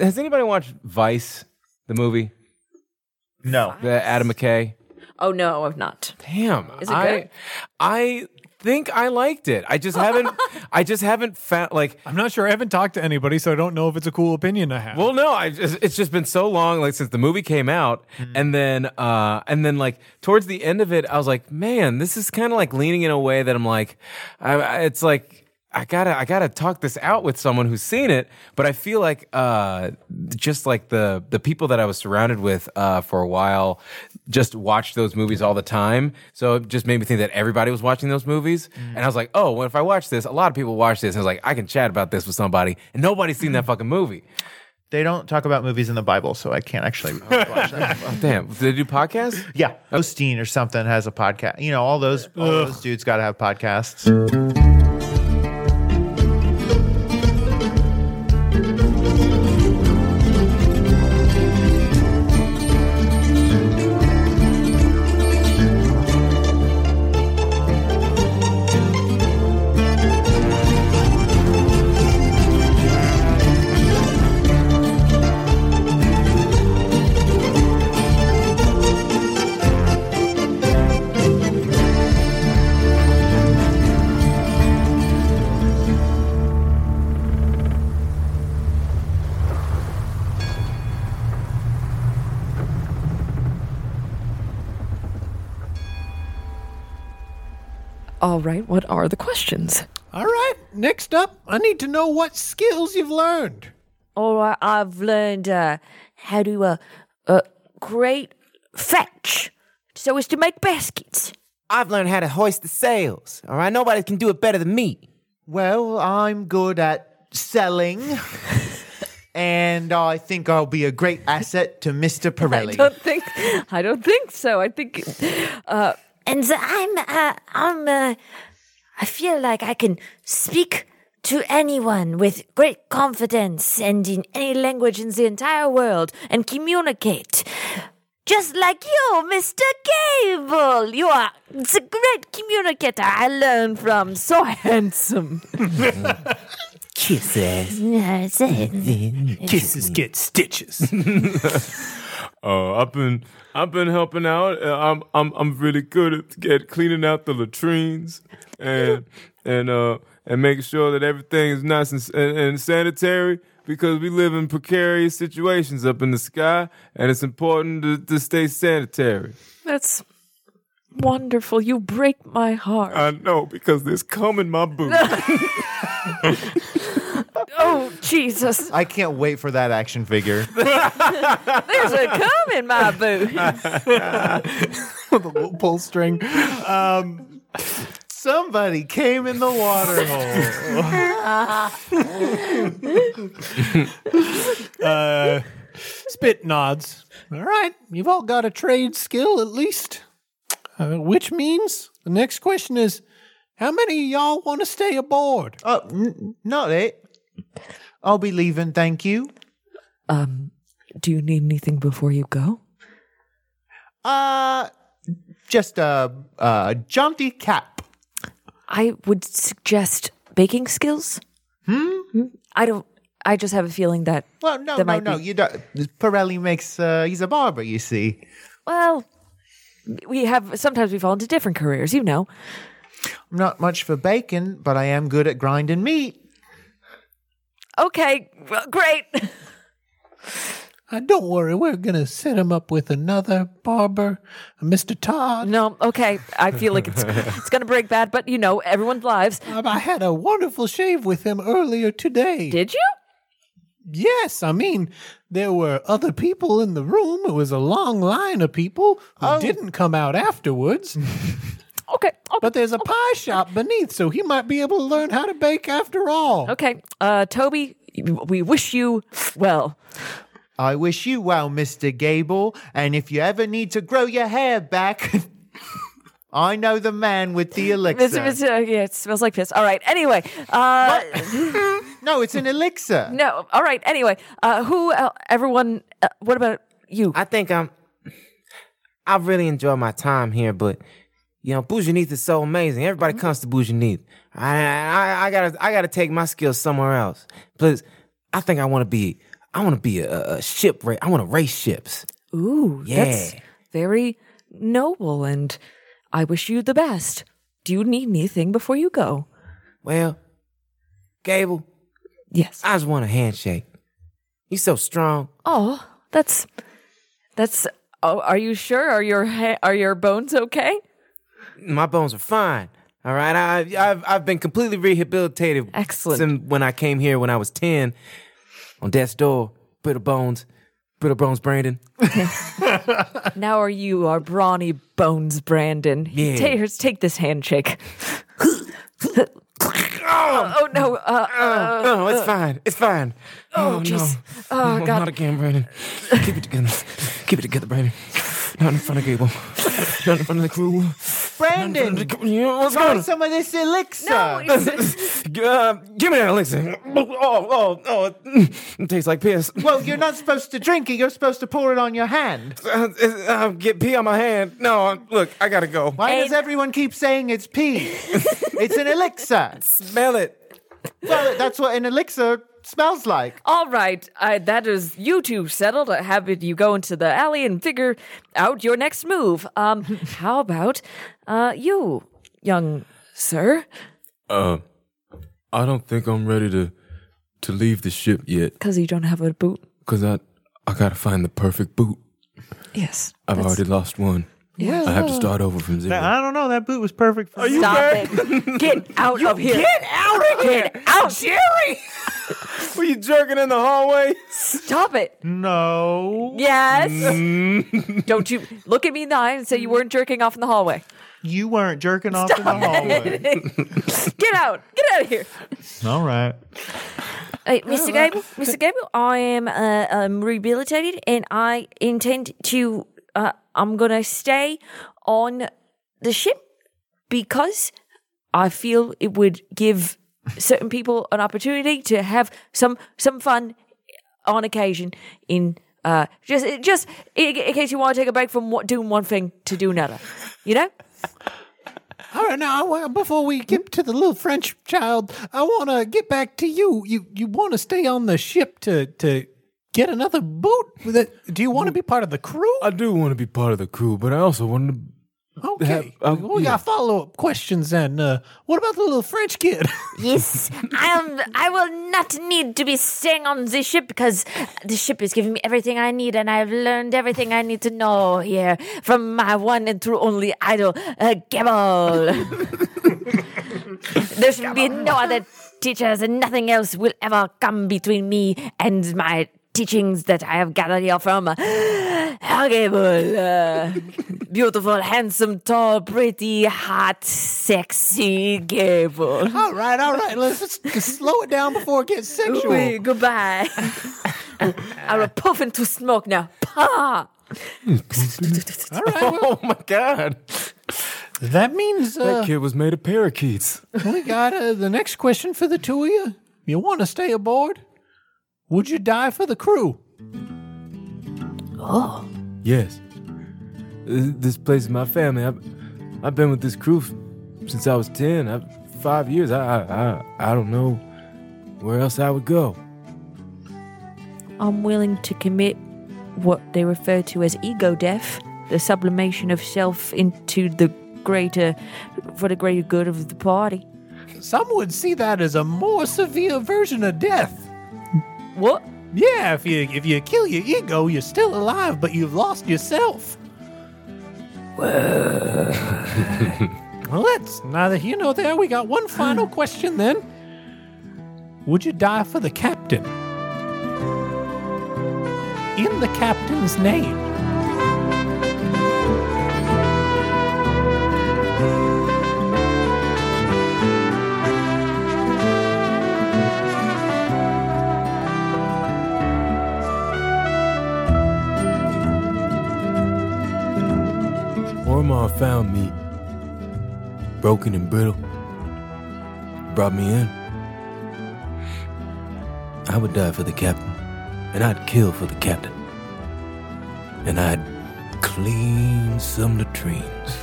has anybody watched Vice, the movie, No. the Adam McKay? Oh no, I've not. Damn, Is it I, good? I think I liked it. I just haven't. I just haven't found like. I'm not sure. I haven't talked to anybody, so I don't know if it's a cool opinion I have. Well, no, I just, it's just been so long, like since the movie came out, and then, uh, and then like towards the end of it, I was like, man, this is kind of like leaning in a way that I'm like, I, I- it's like. I gotta, I gotta talk this out with someone who's seen it, but I feel like, uh, just like the the people that I was surrounded with uh, for a while, just watched those movies all the time. So it just made me think that everybody was watching those movies, and I was like, oh, well, if I watch this, a lot of people watch this, and I was like, I can chat about this with somebody, and nobody's seen that fucking movie. They don't talk about movies in the Bible, so I can't actually watch that. Oh, damn. Do they do podcasts? Yeah, Osteen or something has a podcast. You know, all those all those dudes got to have podcasts. All right, what are the questions? All right. Next up, I need to know what skills you've learned. All right, I've learned uh, how to uh, uh, create fetch so as to make baskets. I've learned how to hoist the sails. All right, nobody can do it better than me. Well, I'm good at selling, and I think I'll be a great asset to Mr. Pirelli. I don't think. I don't think so. I think. Uh, And I'm, uh, I'm, uh, I feel like I can speak to anyone with great confidence and in any language in the entire world and communicate. Just like you, Mr. Gable. You are the great communicator I learned from. So handsome. Kisses. Kisses get stitches. Uh, I've been I've been helping out. I'm I'm I'm really good at, at cleaning out the latrines and and uh and making sure that everything is nice and, and, and sanitary because we live in precarious situations up in the sky and it's important to, to stay sanitary. that's wonderful. You break my heart. I know because there's cum in my boot. oh Jesus! I can't wait for that action figure. There's a cum in my boot. the little pull string. Um, Somebody came in the water hole. uh, spit nods. All right, you've all got a trade skill at least, uh, which means the next question is, how many of y'all want to stay aboard? Oh, n- not it. I'll be leaving, thank you. Um, do you need anything before you go? Uh, just a, a jaunty cap. I would suggest baking skills. Hmm. I don't. I just have a feeling that. Well, no, no, no. be- You don't. Pirelli makes. Uh, he's a barber, you see. Well, we have sometimes we fall into different careers. You know. I'm not much for bacon, but I am good at grinding meat. Okay, well, great. Uh, don't worry, we're gonna set him up with another barber, Mr. Todd. No, okay. I feel like it's it's gonna break bad, but you know, everyone's lives. Um, I had a wonderful shave with him earlier today. Did you? Yes, I mean, there were other people in the room. It was a long line of people who didn't come out afterwards. Okay. Okay. but there's a pie shop beneath, so he might be able to learn how to bake after all. Okay. Uh, Toby, we wish you well. I wish you well, Mr. Gable. And if you ever need to grow your hair back, I know the man with the elixir. Mr. Mr. Yeah, it smells like piss. All right. Anyway, uh, No, it's an elixir. no. All right. Anyway, uh, who? Uh, everyone. Uh, what about you? I think I'm. I really enjoy my time here, but you know, Boujanith is so amazing. Everybody mm-hmm. comes to Boujanith. I, I I gotta I gotta take my skills somewhere else. Plus, I think I want to be I want to be a, a ship. Ra- I want to race ships. Ooh, that's Yeah. very noble, and I wish you the best. Do you need anything before you go? Well, Gable, Yes. I just want a handshake. You so strong. Oh, that's that's. Oh, are you sure? Are your ha- are your bones okay? My bones are fine. All right, I, I've I've been completely rehabilitated. Excellent. Since when I came here when I was ten, on death's door, brittle bones, brittle bones, Brandon. Now are you our brawny bones, Brandon? Yeah. Take, take this handshake. oh, oh, no! Uh, uh, Oh, it's fine. It's fine. oh, no. jeez! Oh, No, God! Not again, Brandon. Keep it together. Keep it together, Brandon. Not in front of Gable. Not in front of the crew. Brandon, Yeah, what's going on? some of this elixir. No, Uh, give me that elixir. Oh, oh, oh, it, it tastes like piss. well, you're not supposed to drink it. You're supposed to pour it on your hand. Uh, uh, get pee on my hand. No, uh, look, I gotta go. Why does everyone keep saying it's pee? it's an elixir. Smell it. Well, that's what an elixir smells like. All right, I, that is you two settled. I have it. You go into the alley and figure out your next move. Um, how about uh, you, young sir? Uh, I don't think I'm ready to to leave the ship yet, Because you don't have a boot. cause I I gotta find the perfect boot. Yes, I've that's- already lost one. Yeah. I have to start over from zero. I don't know. That boot was perfect for you. Stop it! Get out of here! Get out of here! Get out, Jerry! Were you jerking in the hallway? Stop it! No. Yes. Don't you look at me in the eye and say you weren't jerking off in the hallway. You weren't jerking off in the hallway. Get out! Get out of here! All right. Hey, Mr. Gable, Mr. Gable, I am uh, um, rehabilitated and I intend to, uh, I'm going to stay on the ship because I feel it would give certain people an opportunity to have some some fun on occasion. In uh, just just in, in case you want to take a break from what, doing one thing to do another, you know. All right, now before we get to the little French child, I want to get back to you. You you want to stay on the ship to to get another boot? With it? Do you want to be part of the crew? I do want to be part of the crew, but I also want to. Okay, have- uh, we yeah. got follow up questions. Then, uh, what about the little French kid? Yes, I am. I will not need to be staying on the ship because the ship is giving me everything I need, and I've learned everything I need to know here from my one and true only idol, uh, Gable. there should be no other teachers, and nothing else will ever come between me and my teachings that I have gathered here from uh, Gable. Uh, beautiful, handsome, tall, pretty, hot, sexy Gable. all right, all right. Let's just, just slow it down before it gets sexual. Wait, goodbye. I will puff into smoke now. Pah! All right, well, Oh my god. that means uh, That kid was made of parakeets. we got uh, the next question for the two of you. You want to stay aboard? Would you die for the crew? Oh. Yes. This place is my family. I've, I've been with this crew f- since I was 10. I've, five years. I, I, I, I don't know where else I would go. I'm willing to commit what they refer to as ego death, the sublimation of self into the greater, for the greater good of the party. Some would see that as a more severe version of death. What? Yeah, if you if you kill your ego, you're still alive, but you've lost yourself. well, that's neither here nor there. We got one final question then. Would you die for the captain? In the captain's name. Oromar found me broken and brittle, brought me in. I would die for the captain, and I'd kill for the captain, and I'd clean some latrines.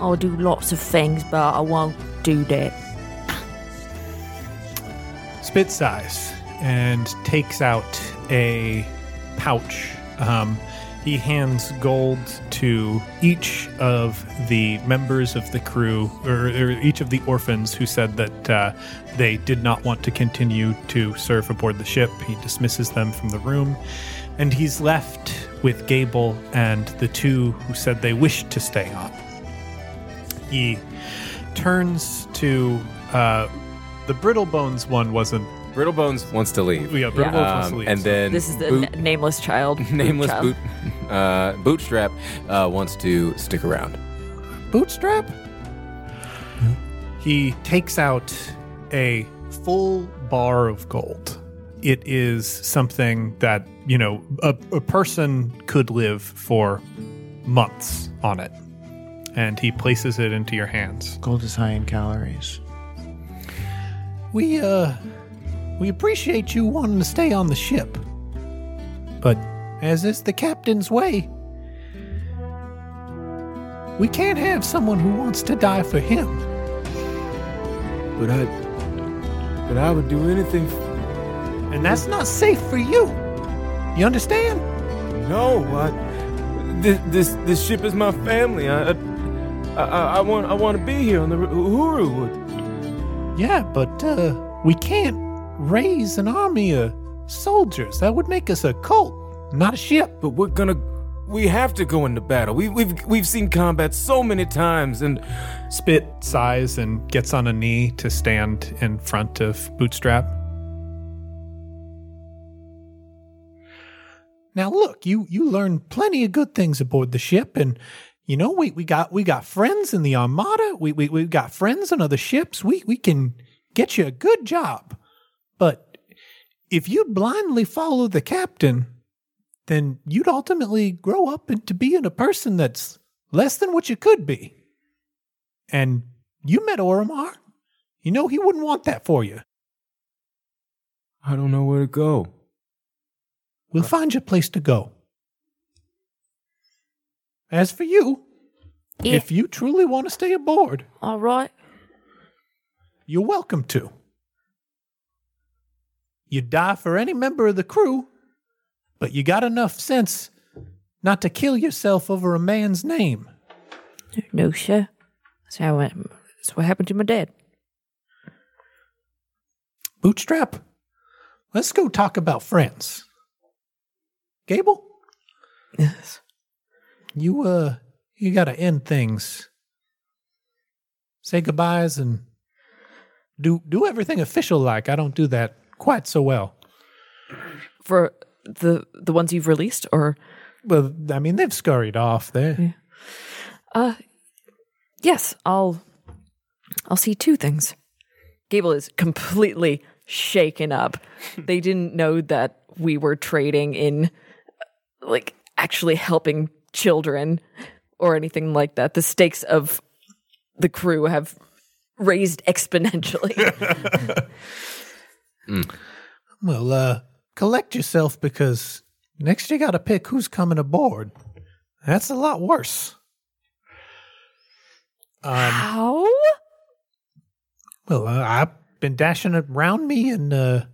I'll do lots of things, but I won't do that. spit size and takes out a pouch. Um, he hands gold to each of the members of the crew, or, or each of the orphans who said that uh, they did not want to continue to serve aboard the ship. He dismisses them from the room, and he's left with Gable and the two who said they wished to stay on. He turns to uh, the brittle bones one wasn't Brittle Bones wants to leave. yeah brittle bones wants to Um, leave, and so- then This is the Boot- n- nameless child. nameless child. boot, uh, bootstrap uh, wants to stick around. bootstrap he takes out a full bar of gold it is something that you know a, a person could live for months on it and he places it into your hands Gold is high in calories. we uh we appreciate you wanting to stay on the ship but as is the captain's way we can't have someone who wants to die for him But I, but I would do anything. and that's not safe for you you understand no, I, this, this this ship is my family. I, I, I, I want I want to be here on the Uhuru. yeah but uh we can't raise an army of soldiers. That would make us a cult. Not a ship. But we're gonna. We have to go into battle. We, we've we've seen combat so many times, and spit sighs and gets on a knee to stand in front of bootstrap. Now look you you learned plenty of good things aboard the ship and you know we, we got we got friends in the armada. We, we we've got friends on other ships. We we can get you a good job if you blindly follow the captain then you'd ultimately grow up into being a person that's less than what you could be and you met Oromar. You know he wouldn't want that for you. I don't know where to go. We'll uh, find you a place to go. As for you, Yeah. if you truly want to stay aboard, All right. you're welcome to. You die for any member of the crew, but you got enough sense not to kill yourself over a man's name. No, sir. That's how it, that's what happened to my dad. Bootstrap, let's go talk about friends. Gable, Yes. you uh you gotta end things. Say goodbyes and do do everything official like. I don't do that quite so well. For the the ones you've released, or Well, I mean they've scurried off there. uh, yes, I'll I'll see two things. Gable is completely shaken up. they didn't know that we were trading in like actually helping children or anything like that. The stakes of the crew have raised exponentially. Well, uh collect yourself because next you gotta pick who's coming aboard. That's a lot worse. Um How? Well, uh, I've been dashing around me and, uh,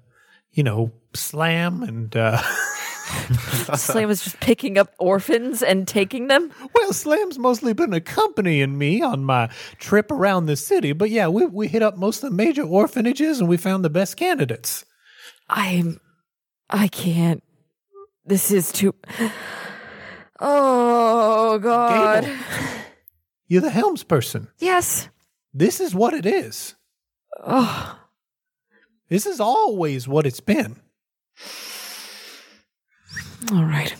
you know, slam and, uh, Slam is just picking up orphans and taking them. well, Slam's mostly been accompanying me on my trip around the city. But yeah, we, we hit up most of the major orphanages and we found the best candidates. I'm. I can't. This is too. Oh God. Gable. You're the helms person. Yes. This is what it is. Oh. This is always what it's been. All right.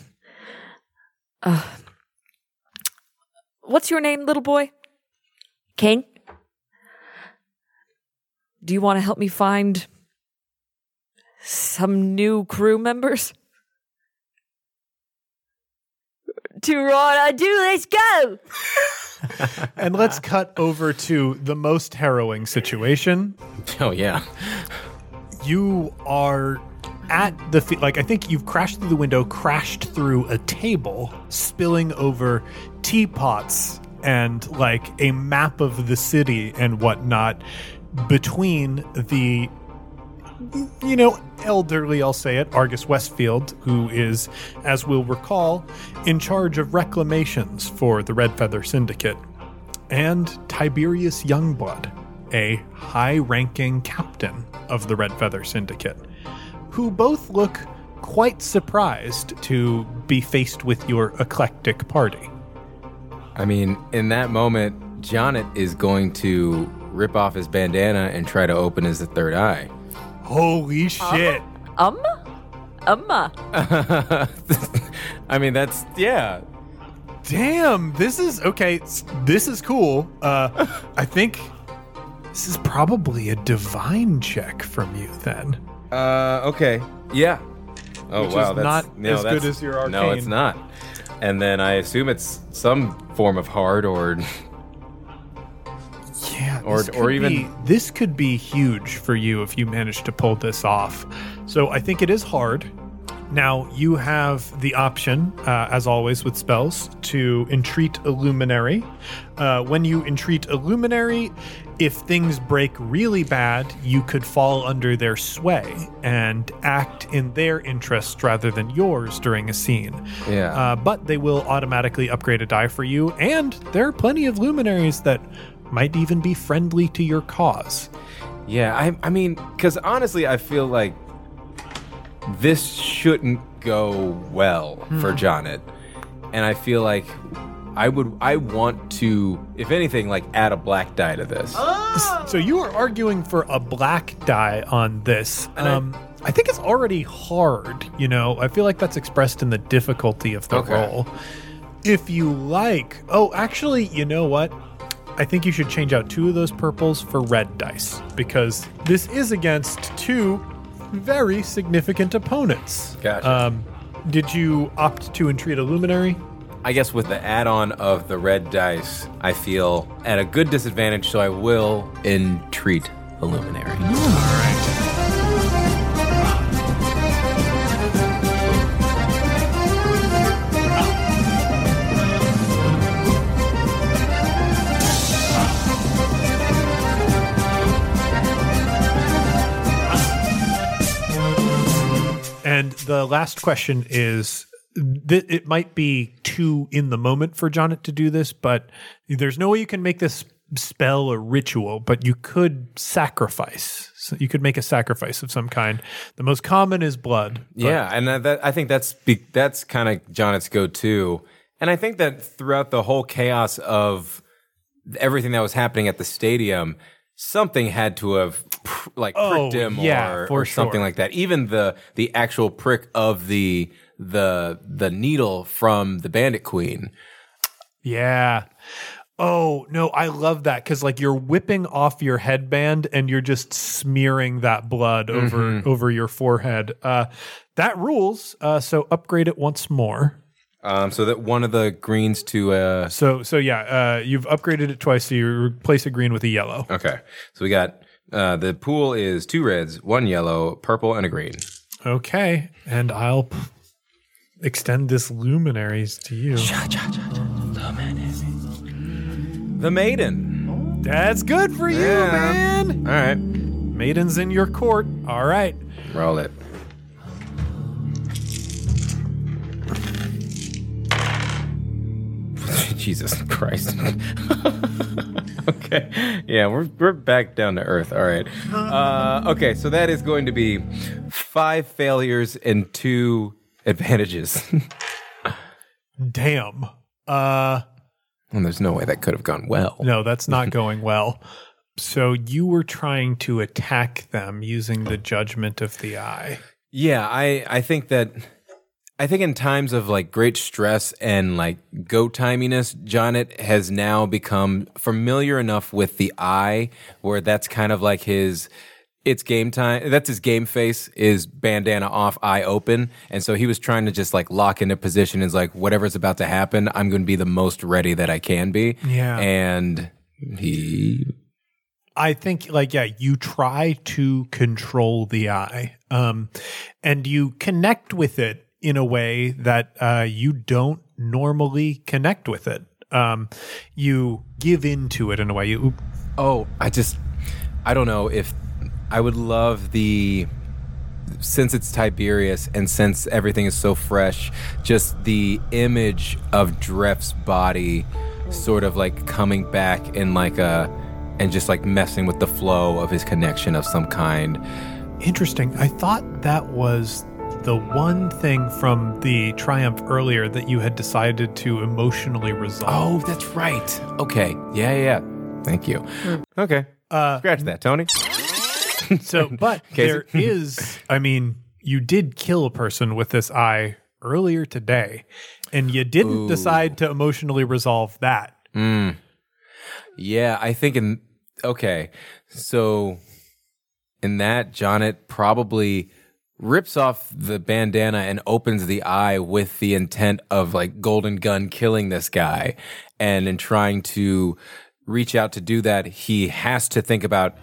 Uh. What's your name, little boy? Kane? Do you want to help me find some new crew members? To right, I do. Let's go. And let's cut over to the most harrowing situation. Oh yeah. you are at the like I think you've crashed through the window, crashed through a table, spilling over teapots and like a map of the city and whatnot between the you know, elderly, I'll say it, Argus Westfield, who is, as we'll recall, in charge of reclamations for the Red Feather Syndicate, and Tiberius Youngblood, a high ranking captain of the Red Feather Syndicate, who both look quite surprised to be faced with your eclectic party. I mean, in that moment, Jonet is going to rip off his bandana and try to open his third eye. Holy shit! Um? Umma. I mean, that's yeah. Damn, this is okay. This is cool. Uh, I think this is probably a divine check from you then. Uh, okay, yeah. Oh Which wow, is that's not no, as good as your arcane. No, it's not. And then I assume it's some form of hard or Yeah, Or- this or could even- be- this could be huge for you if you manage to pull this off. So I think it is hard. Now you have the option, uh, as always with spells, to entreat a luminary. Uh, when you entreat a luminary, if things break really bad, you could fall under their sway and act in their interest rather than yours during a scene. Yeah. Uh, but they will automatically upgrade a die for you, and there are plenty of luminaries that might even be friendly to your cause. yeah. I I mean, because honestly, I feel like this shouldn't go well for Jonet, and I feel like I would I want to, if anything, like add a black die to this. So you are arguing for a black die on this. And I- Um, I, think it's already hard. You know, I feel like that's expressed in the difficulty of the Okay. roll. If you like, oh, actually, you know what? I think you should change out two of those purples for red dice because this is against two very significant opponents. Gotcha. Um, did you opt to entreat a luminary? I guess with the add-on of the red dice, I feel at a good disadvantage, so I will entreat a luminary. And the last question is th- it might be too in the moment for Jonet to do this, but there's no way you can make this spell a ritual, but you could sacrifice. So you could make a sacrifice of some kind. The most common is blood. Yeah, and that, that I think that's be, that's kind of Jonet's go-to, and I think that throughout the whole chaos of everything that was happening at the stadium, something had to have like Oh, pricked him yeah, or, or something like that. Even the the actual prick of the the the needle from the Bandit Queen. Yeah. Oh, no, I love that cuz like you're whipping off your headband and you're just smearing that blood over over your forehead. Uh that rules. Uh so upgrade it once more. Um, so that one of the greens to uh, So so yeah, uh you've upgraded it twice so you replace a green with a yellow. okay. So we got uh, the pool is two reds, one yellow, purple, and a green. Okay, and I'll p- extend this luminaries to you. The maiden. That's good for you, Yeah. man. All right, Maiden's in your court. All right. roll it. Jesus Christ. okay. Yeah, we're we're back down to earth. All right. Uh, okay, so that is going to be five failures and two advantages. Damn. Uh and there's no way that could have gone well. no, that's not going well. So you were trying to attack them using the judgment of the eye. Yeah, I I think that I think in times of like great stress and like go timiness, Jonet has now become familiar enough with the eye where that's kind of like his it's game time. That's his game face is bandana off, eye open. And so he was trying to just like lock into position is like whatever's about to happen, I'm going to be the most ready that I can be. Yeah. And he I think like yeah, you try to control the eye. Um and you connect with it in a way that uh you don't normally connect with it. Um you give into it in a way. You Oh, I just, I don't know if, I would love the since it's Tiberius and since everything is so fresh, just the image of Dreth's body sort of like coming back in like a and just like messing with the flow of his connection of some kind. Interesting. I thought that was the one thing from the triumph earlier that you had decided to emotionally resolve. Oh, that's right. Okay. Yeah, yeah. yeah. Thank you. Okay. Uh, Scratch that, Tony. So, but there is, I mean, you did kill a person with this eye earlier today, and you didn't decide to emotionally resolve that. Mm. Yeah, I think in okay. So in that, Jonet probably rips off the bandana and opens the eye with the intent of like Golden Gun killing this guy. And in trying to reach out to do that, he has to think about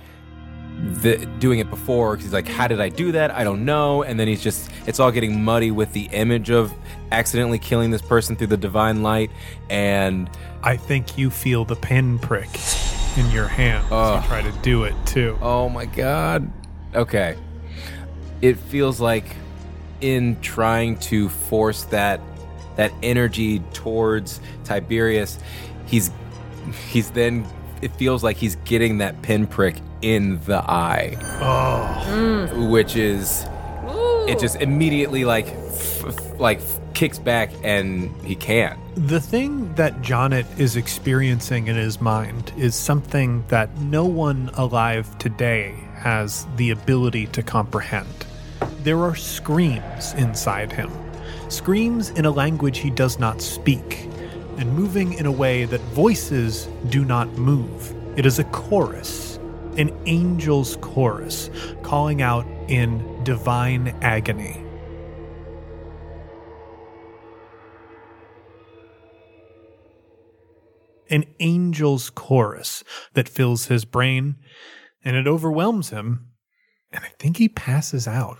the, doing it before 'cause he's like, how did I do that? I don't know. And then he's just, it's all getting muddy with the image of accidentally killing this person through the divine light. And I think you feel the pinprick in your hand as you try to do it too. Oh my god. Okay. It feels like in trying to force that that energy towards Tiberius, he's he's then it feels like he's getting that pinprick in the eye. Oh. Mm. Which is it just immediately like f- f- like kicks back and he can't. The thing that Jonet is experiencing in his mind is something that no one alive today has the ability to comprehend. There are screams inside him, screams in a language he does not speak, and moving in a way that voices do not move. It is a chorus, an angel's chorus, calling out in divine agony. an angel's chorus that fills his brain and it overwhelms him. And I think he passes out.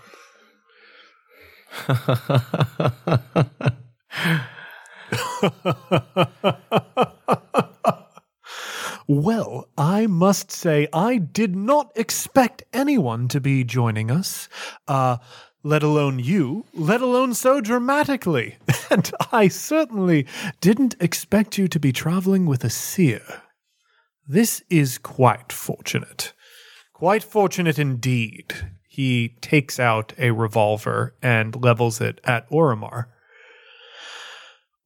Well, I must say, I did not expect anyone to be joining us, uh, let alone you, let alone so dramatically. And I certainly didn't expect you to be traveling with a seer. This is quite fortunate. Quite fortunate indeed. He takes out a revolver and levels it at Oromar.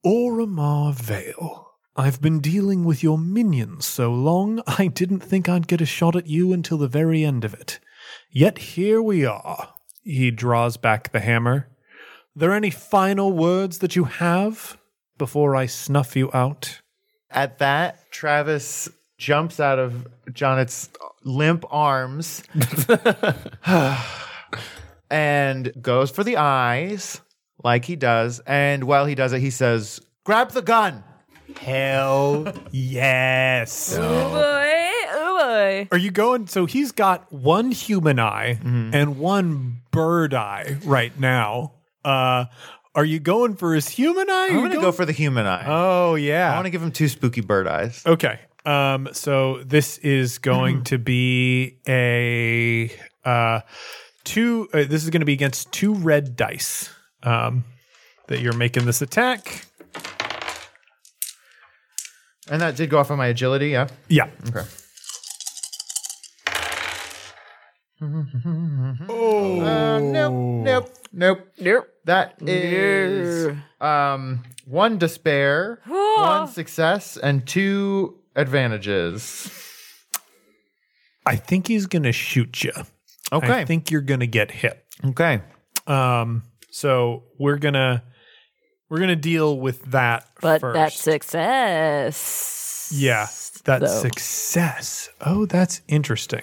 Oromar Vale. I've been dealing with your minions so long, I didn't think I'd get a shot at you until the very end of it. Yet here we are. He draws back the hammer. There any final words that you have before I snuff you out? At that, Travis jumps out of Jonet's limp arms and goes for the eyes like he does. And while he does it, he says, Grab the gun. Hell yes. Oh boy, oh boy. Are you going? So he's got one human eye and one bird eye right now. Uh, are you going for his human eye? I'm going to go for the human eye. Oh yeah. I yeah. want to give him two spooky bird eyes. Okay. Um. So this is going to be a uh two. Uh, this is going to be against two red dice. Um, that you're making this attack. And that did go off on my agility, yeah? Yeah. Okay. Oh. Uh, nope, nope, nope. Nope. That is um, one despair, one success, and two advantages. I think he's going to shoot you. Okay. I think you're going to get hit. Okay. Um, so we're gonna we're gonna deal with that But first. that success. yeah, that though. success. Oh, that's interesting.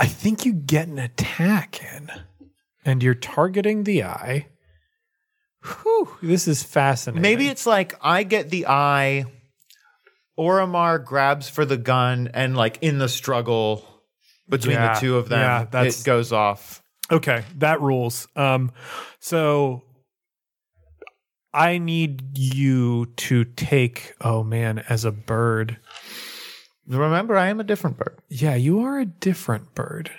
I think you get an attack in, and you're targeting the eye. Whew, this is fascinating. Maybe it's like I get the eye, Oromar grabs for the gun, and like in the struggle between Yeah, the two of them, yeah, that's- it goes off. Okay, that rules. Um, so I need you to take. Oh man, as a bird, Remember, I am a different bird. Yeah, you are a different bird.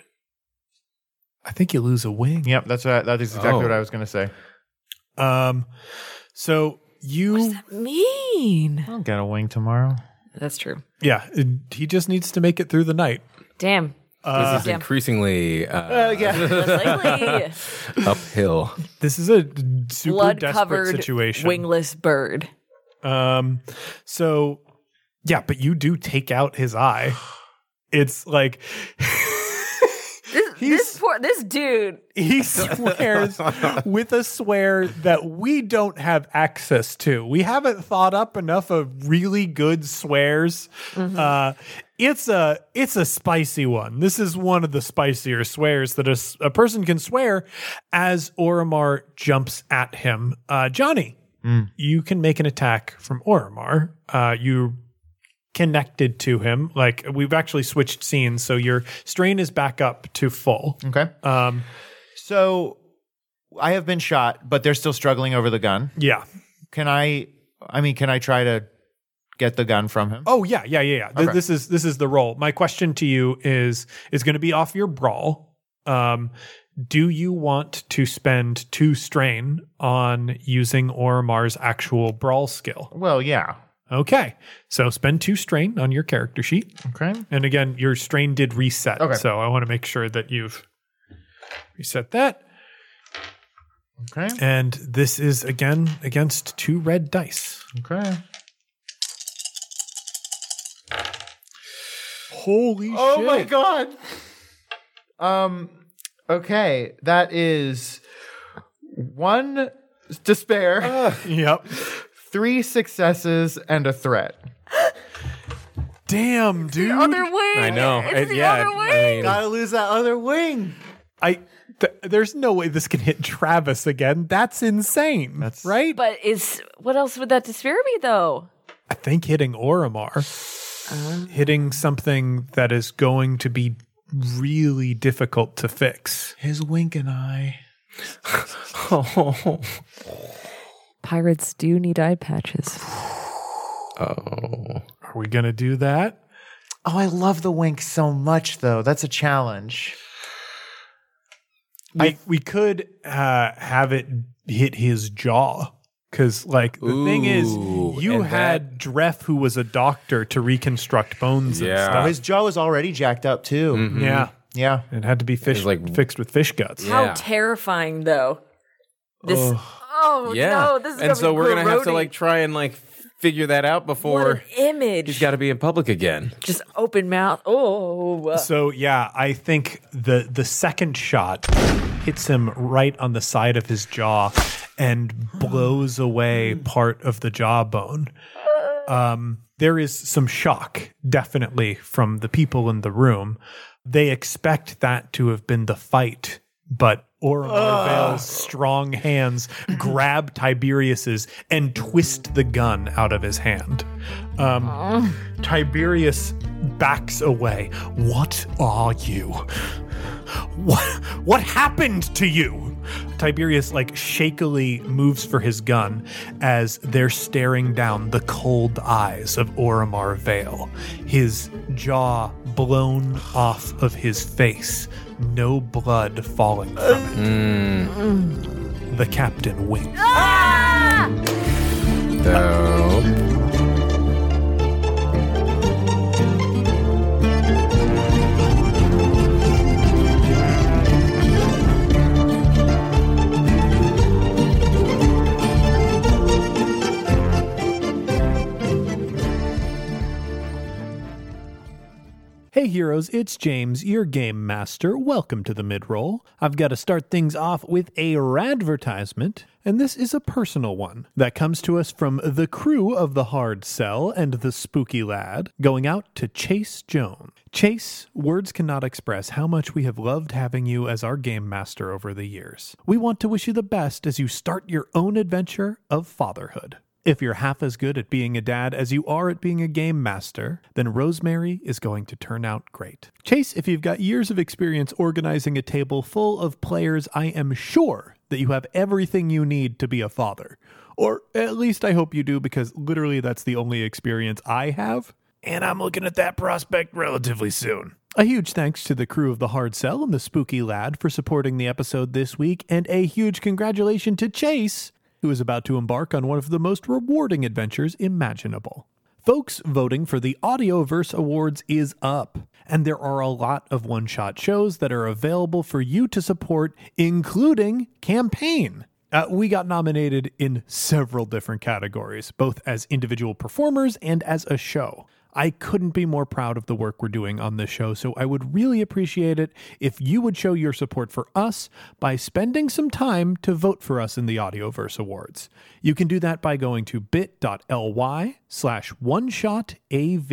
I think you lose a wing. Yep, that's what, that is exactly Oh. what I was going to say. Um, so you, Mean. I'll get a wing tomorrow. That's true. yeah, it- he just needs to make it through the night. Damn. This is Damn. increasingly uh, yeah. Uphill. This is a super blood desperate covered situation. wingless bird. Um, so yeah, but you do take out his eye. It's like This, this poor this dude. he swears with a swear that we don't have access to. We haven't thought up enough of really good swears. Uh, it's a it's a spicy one. This is one of the spicier swears that a, a person can swear as Oromar jumps at him. Uh, Johnny, you can make an attack from Oromar. Uh, you connected to him. Like we've actually switched scenes, so your strain is back up to full. Okay. Um, So I have been shot, but they're still struggling over the gun. yeah. Can I, I mean, can I try to get the gun from him? Oh yeah, yeah, yeah, yeah. Th- This is this is the role. My question to you is is going to be off your brawl. Um, do you want to spend two strain on using Oromar's actual brawl skill? Well, yeah. Okay, so spend two strain on your character sheet, Okay. and again, your strain did reset. Okay. So I want to make sure that you've reset that. Okay. And this is again against two red dice. Okay. Holy shit. Oh my god. Um. Okay, that is one despair, Yep. three successes, and a threat. Damn, dude. Other wing. I know. It's It- the yeah, other I wing. mean- Gotta lose that other wing. I th- there's no way this can hit Travis again. That's insane. That's- right. but is what else would that despair be though? I think hitting Oromar, hitting something that is going to be really difficult to fix. His wink and eye. Oh. Pirates do need eye patches. Oh. Are we gonna do that? Oh, I love the wink so much, though. That's a challenge. We we could uh, have it hit his jaw. Because, like, the thing is, you had Dreth, who was a doctor, to reconstruct bones and Yeah. stuff. Oh, his jaw was already jacked up too. Mm-hmm. Yeah. Yeah. It had to be fish, like- fixed with fish guts. Yeah. How terrifying though. This Oh Yeah. no, this is and so be we're gonna have to like try and like figure that out what before an image. he's got to be in public again. just open mouth. Oh, So yeah, I think the the second shot hits him right on the side of his jaw and blows away part of the jawbone. Um, there is some shock, definitely, from the people in the room. They expect that to have been the fight, but Oromar Vale's strong hands grab Tiberius's and twist the gun out of his hand. Um, Tiberius backs away. What are you? What what happened to you? Tiberius like shakily moves for his gun as they're staring down the cold eyes of Oromar Vale. His jaw blown off of his face, no blood falling from it. Mm. The captain winks. Ah! Dope. Hey heroes, it's James, your game master. Welcome to the midroll. I've got to start things off with a radvertisement, and this is a personal one that comes to us from the crew of the Hard Cell and the Spooky Lad, going out to Chase Jones. Chase, words cannot express how much we have loved having you as our game master over the years. We want to wish you the best as you start your own adventure of fatherhood. If you're half as good at being a dad as you are at being a game master, then Rosemary is going to turn out great. Chase, if you've got years of experience organizing a table full of players, I am sure that you have everything you need to be a father. Or at least I hope you do, because literally that's the only experience I have. and I'm looking at that prospect relatively soon. A huge thanks to the crew of The Hard Sell and the Spooky Lad for supporting the episode this week, and a huge congratulations to Chase, who is about to embark on one of the most rewarding adventures imaginable. Folks, voting for the Audioverse Awards is up, and there are a lot of one shot shows that are available for you to support, including Campaign. Uh, we got nominated in several different categories, both as individual performers and as a show. I couldn't be more proud of the work we're doing on this show, so I would really appreciate it if you would show your support for us by spending some time to vote for us in the Audioverse Awards. You can do that by going to bit.ly slash one shot AV.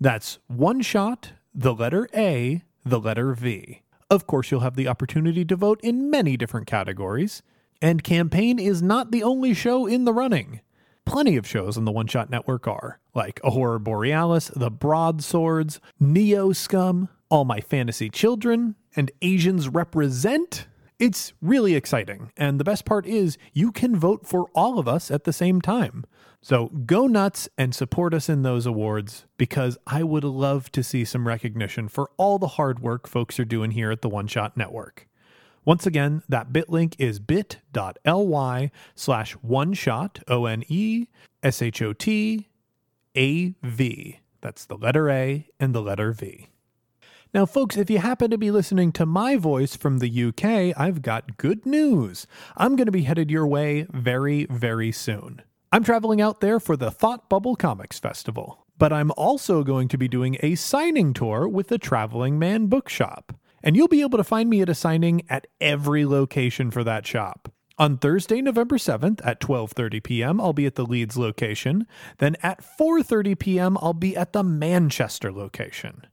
That's one shot, the letter A, the letter V. Of course, you'll have the opportunity to vote in many different categories. And Campaign is not the only show in the running. Plenty of shows on the One Shot Network are, like A Horror Borealis, The Broadswords, Neo Scum, All My Fantasy Children, and Asians Represent. It's really exciting, and the best part is you can vote for all of us at the same time. So go nuts and support us in those awards because I would love to see some recognition for all the hard work folks are doing here at the One Shot Network. Once again, that bit link is bit.ly slash one shot, O N E S H O T A V. That's the letter A and the letter V. Now, folks, if you happen to be listening to my voice from the UK, I've got good news. I'm going to be headed your way very, very soon. I'm traveling out there for the Thought Bubble Comics Festival, but I'm also going to be doing a signing tour with the Traveling Man Bookshop and you'll be able to find me at a signing at every location for that shop. On Thursday, November 7th at 12:30 p.m., I'll be at the Leeds location. Then at 4:30 p.m., I'll be at the Manchester location.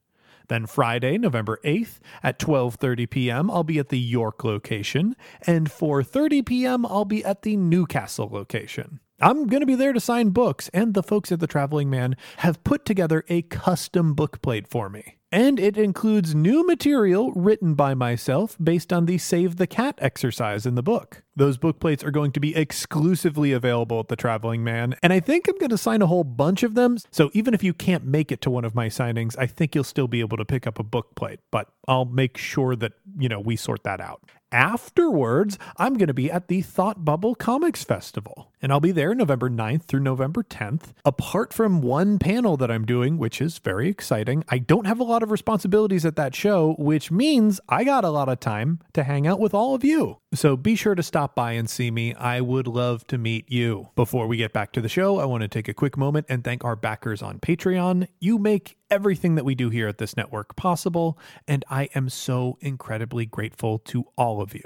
Then Friday, November 8th at 12:30 p.m., I'll be at the York location, and 4:30 p.m., I'll be at the Newcastle location. I'm going to be there to sign books, and the folks at the Traveling Man have put together a custom book plate for me. And it includes new material written by myself based on the Save the Cat exercise in the book. Those book plates are going to be exclusively available at the Traveling Man, and I think I'm going to sign a whole bunch of them. So even if you can't make it to one of my signings, I think you'll still be able to pick up a book plate, but I'll make sure that, you know, we sort that out. Afterwards, I'm going to be at the Thought Bubble Comics Festival, and I'll be there November 9th through November 10th. Apart from one panel that I'm doing, which is very exciting, I don't have a lot of responsibilities at that show, which means I got a lot of time to hang out with all of you. So be sure to stop by and see me. I would love to meet you. Before we get back to the show, I want to take a quick moment and thank our backers on Patreon. You make everything that we do here at this network possible, and I am so incredibly grateful to all of you.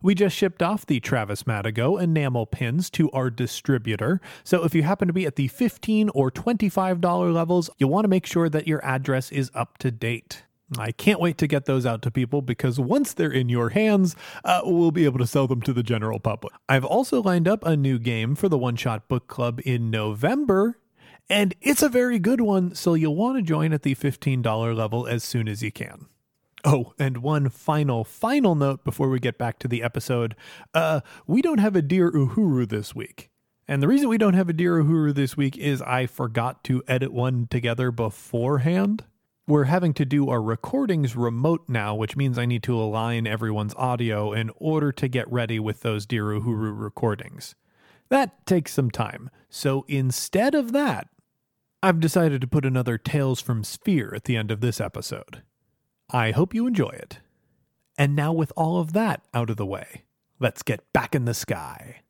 We just shipped off the Travis Madigo enamel pins to our distributor, so if you happen to be at the 15 or $25 levels, you'll want to make sure that your address is up to date. I can't wait to get those out to people because once they're in your hands, uh, we'll be able to sell them to the general public. I've also lined up a new game for the One Shot Book Club in November, and it's a very good one, so you'll want to join at the $15 level as soon as you can. Oh, and one final, final note before we get back to the episode. Uh, we don't have a Dear Uhuru this week. And the reason we don't have a Dear Uhuru this week is I forgot to edit one together beforehand. We're having to do our recordings remote now, which means I need to align everyone's audio in order to get ready with those Dear Uhuru recordings. That takes some time. So instead of that, I've decided to put another Tales from Sphere at the end of this episode. I hope you enjoy it. And now, with all of that out of the way, let's get back in the sky.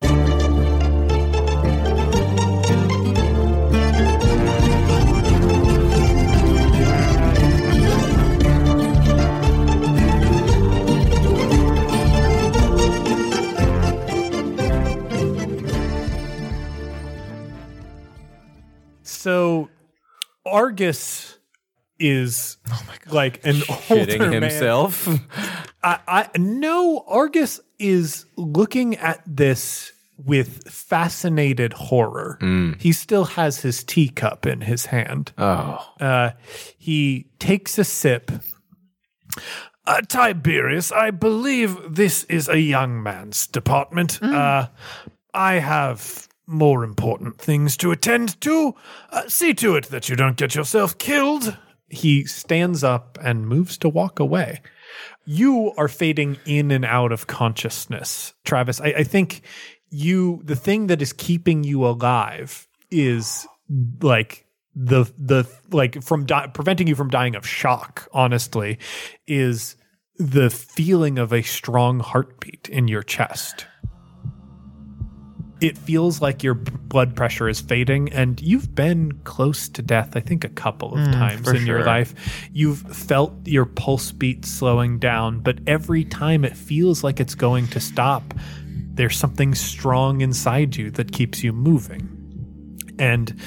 So, Argus is like an older Shitting man. himself. I, I no Argus is looking at this with fascinated horror. He still has his teacup in his hand. oh. Uh, he takes a sip. Uh, Tiberius, I believe this is a young man's department. Uh, I have more important things to attend to. Uh, see to it that you don't get yourself killed. He stands up and moves to walk away. You are fading in and out of consciousness, Travis. I, I think you, the thing that is keeping you alive is like the the like from di- preventing you from dying of shock honestly is the feeling of a strong heartbeat in your chest it feels like your blood pressure is fading and you've been close to death i think a couple of mm, times for in your life you've felt your pulse beat slowing down but every time it feels like it's going to stop there's something strong inside you that keeps you moving and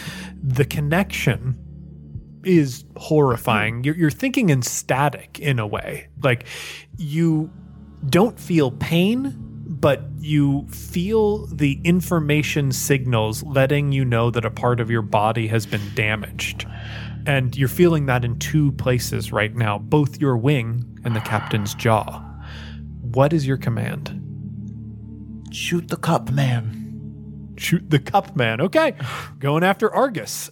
the connection is horrifying. Hmm. You're, you're thinking in static in a way. Like you don't feel pain, but you feel the information signals letting you know that a part of your body has been damaged. And you're feeling that in two places right now, both your wing and the captain's jaw. What is your command? Shoot the cup man. shoot the cup man. Okay. Going after Argus.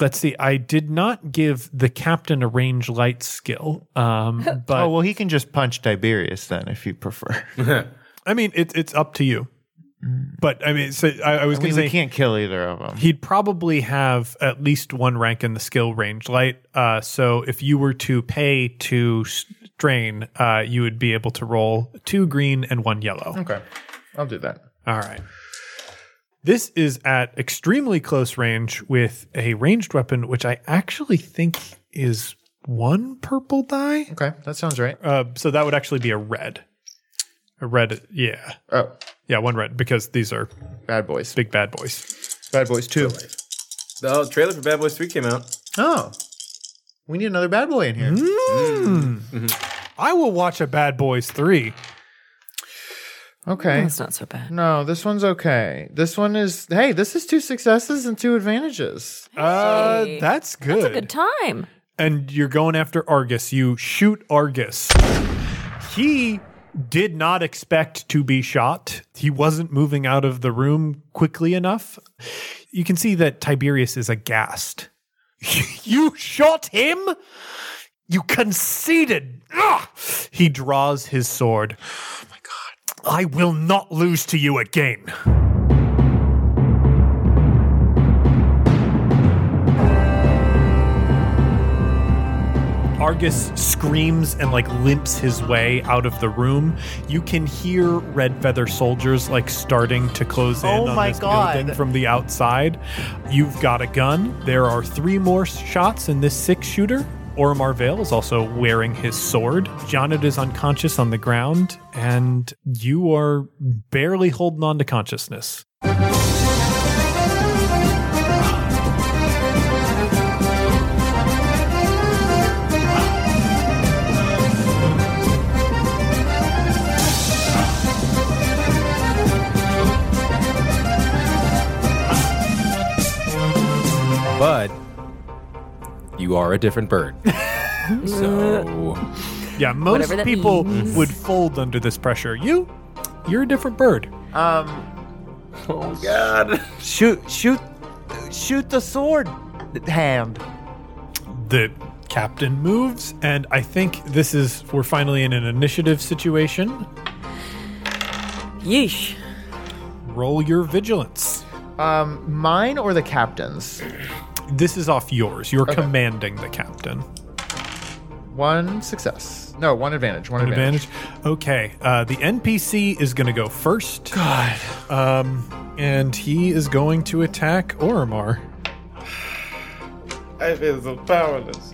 Let's see. I did not give the captain a ranged light skill. Um, but Oh well, he can just punch Tiberius then, if you prefer. I mean, it's it's up to you. But I mean, so I, I was I going mean, to we say can't kill either of them. he'd probably have at least one rank in the skill ranged light. Uh, so if you were to pay to strain, uh, you would be able to roll two green and one yellow. Okay, I'll do that. All right. This is at extremely close range with a ranged weapon, which I actually think is one purple die. Okay, that sounds right. Uh, so that would actually be a red. A red, yeah. Oh, Yeah, one red because these are bad boys. big bad boys. Bad boys two. The trailer for Bad Boys 3 came out. Oh, we need another bad boy in here. I will watch a Bad Boys 3. Okay. That's not so bad. No, this one's okay. This one is. Hey, this is two successes and two advantages. Uh, Hey, that's good. That's a good time. and you're going after Argus. You shoot Argus. He did not expect to be shot. He wasn't moving out of the room quickly enough. You can see that Tiberius is aghast. you shot him? You conceded. Ugh! He draws his sword. Oh my god. I will not lose to you again. Argus screams and like limps his way out of the room. You can hear red feather soldiers like starting to close in Oh on this God. building from the outside. You've got a gun. There are three more shots in this six shooter. Oromar Vale is also wearing his sword. Jonet is unconscious on the ground, and you are barely holding on to consciousness. But you are a different bird. so Yeah, most Whatever that people means. would fold under this pressure. You, you're a different bird. Um, Oh God. Shoot! Shoot! Shoot the sword hand. the captain moves and i think this is we're finally in an initiative situation Yeesh. roll your vigilance Um, mine or the captain's? This is off yours you're commanding the captain One success. No, one advantage. One, advantage. advantage okay uh, the npc is going to go first god um and he is going to attack oromar I feel so powerless.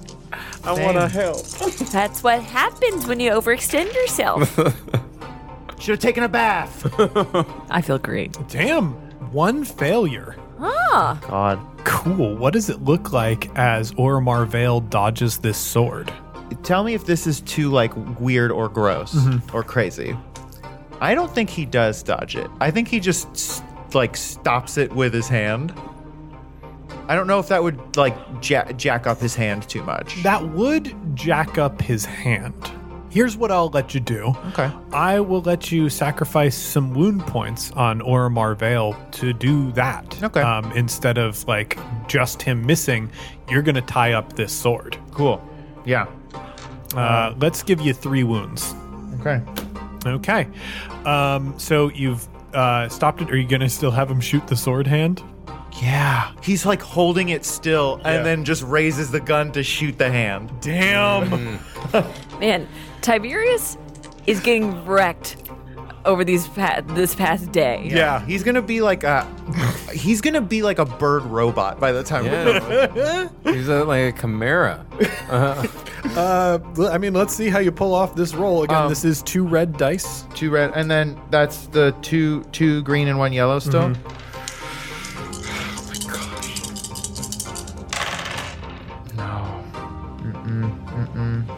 I want to help. That's what happens when you overextend yourself. Should have taken a bath. I feel great. damn one failure Ah, God. cool what does it look like as oromar vale dodges this sword Tell me if this is too like weird or gross or crazy. I don't think he does dodge it. I think he just like stops it with his hand. I don't know if that would like ja- jack up his hand too much. That would jack up his hand. Here's what I'll let you do. Okay. I will let you sacrifice some wound points on Oromar Vale to do that. Okay. Um, instead of like just him missing, you're gonna tie up this sword. Cool. Yeah. Uh, let's give you three wounds. Okay. Okay. Um, so you've uh, stopped it. Are you gonna still have him shoot the sword hand? Yeah. He's like holding it still Yeah. and then just raises the gun to shoot the hand. Damn. Man, Tiberius is getting wrecked over these pa- this past day. Yeah. He's gonna be like a he's gonna be like a bird robot by the time Yeah. He's a, like a chimera. Uh, I mean, let's see how you pull off this roll. Again, Um, this is two red dice. two red and then that's the two two green and one yellow still.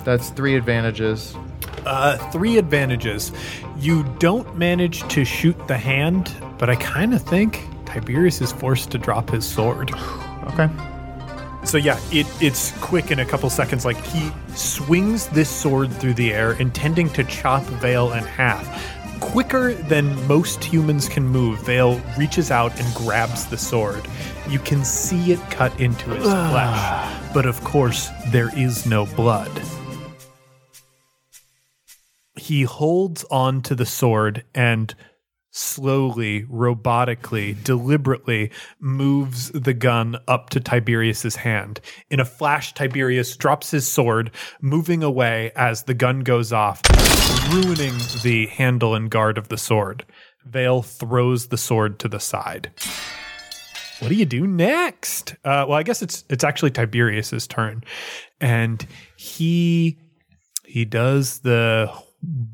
That's three advantages. Uh, three advantages. You don't manage to shoot the hand, but I kind of think Tiberius is forced to drop his sword. Okay. So yeah, it it's quick in a couple seconds. Like he swings this sword through the air, intending to chop Vale in half. Quicker than most humans can move, Vale reaches out and grabs the sword. You can see it cut into his flesh, but of course there is no blood. He holds on to the sword and slowly, robotically, deliberately moves the gun up to Tiberius's hand. In a flash, Tiberius drops his sword, moving away as the gun goes off, ruining the handle and guard of the sword. Vale throws the sword to the side. What do you do next? Uh, well, I guess it's it's actually Tiberius's turn, and he he does the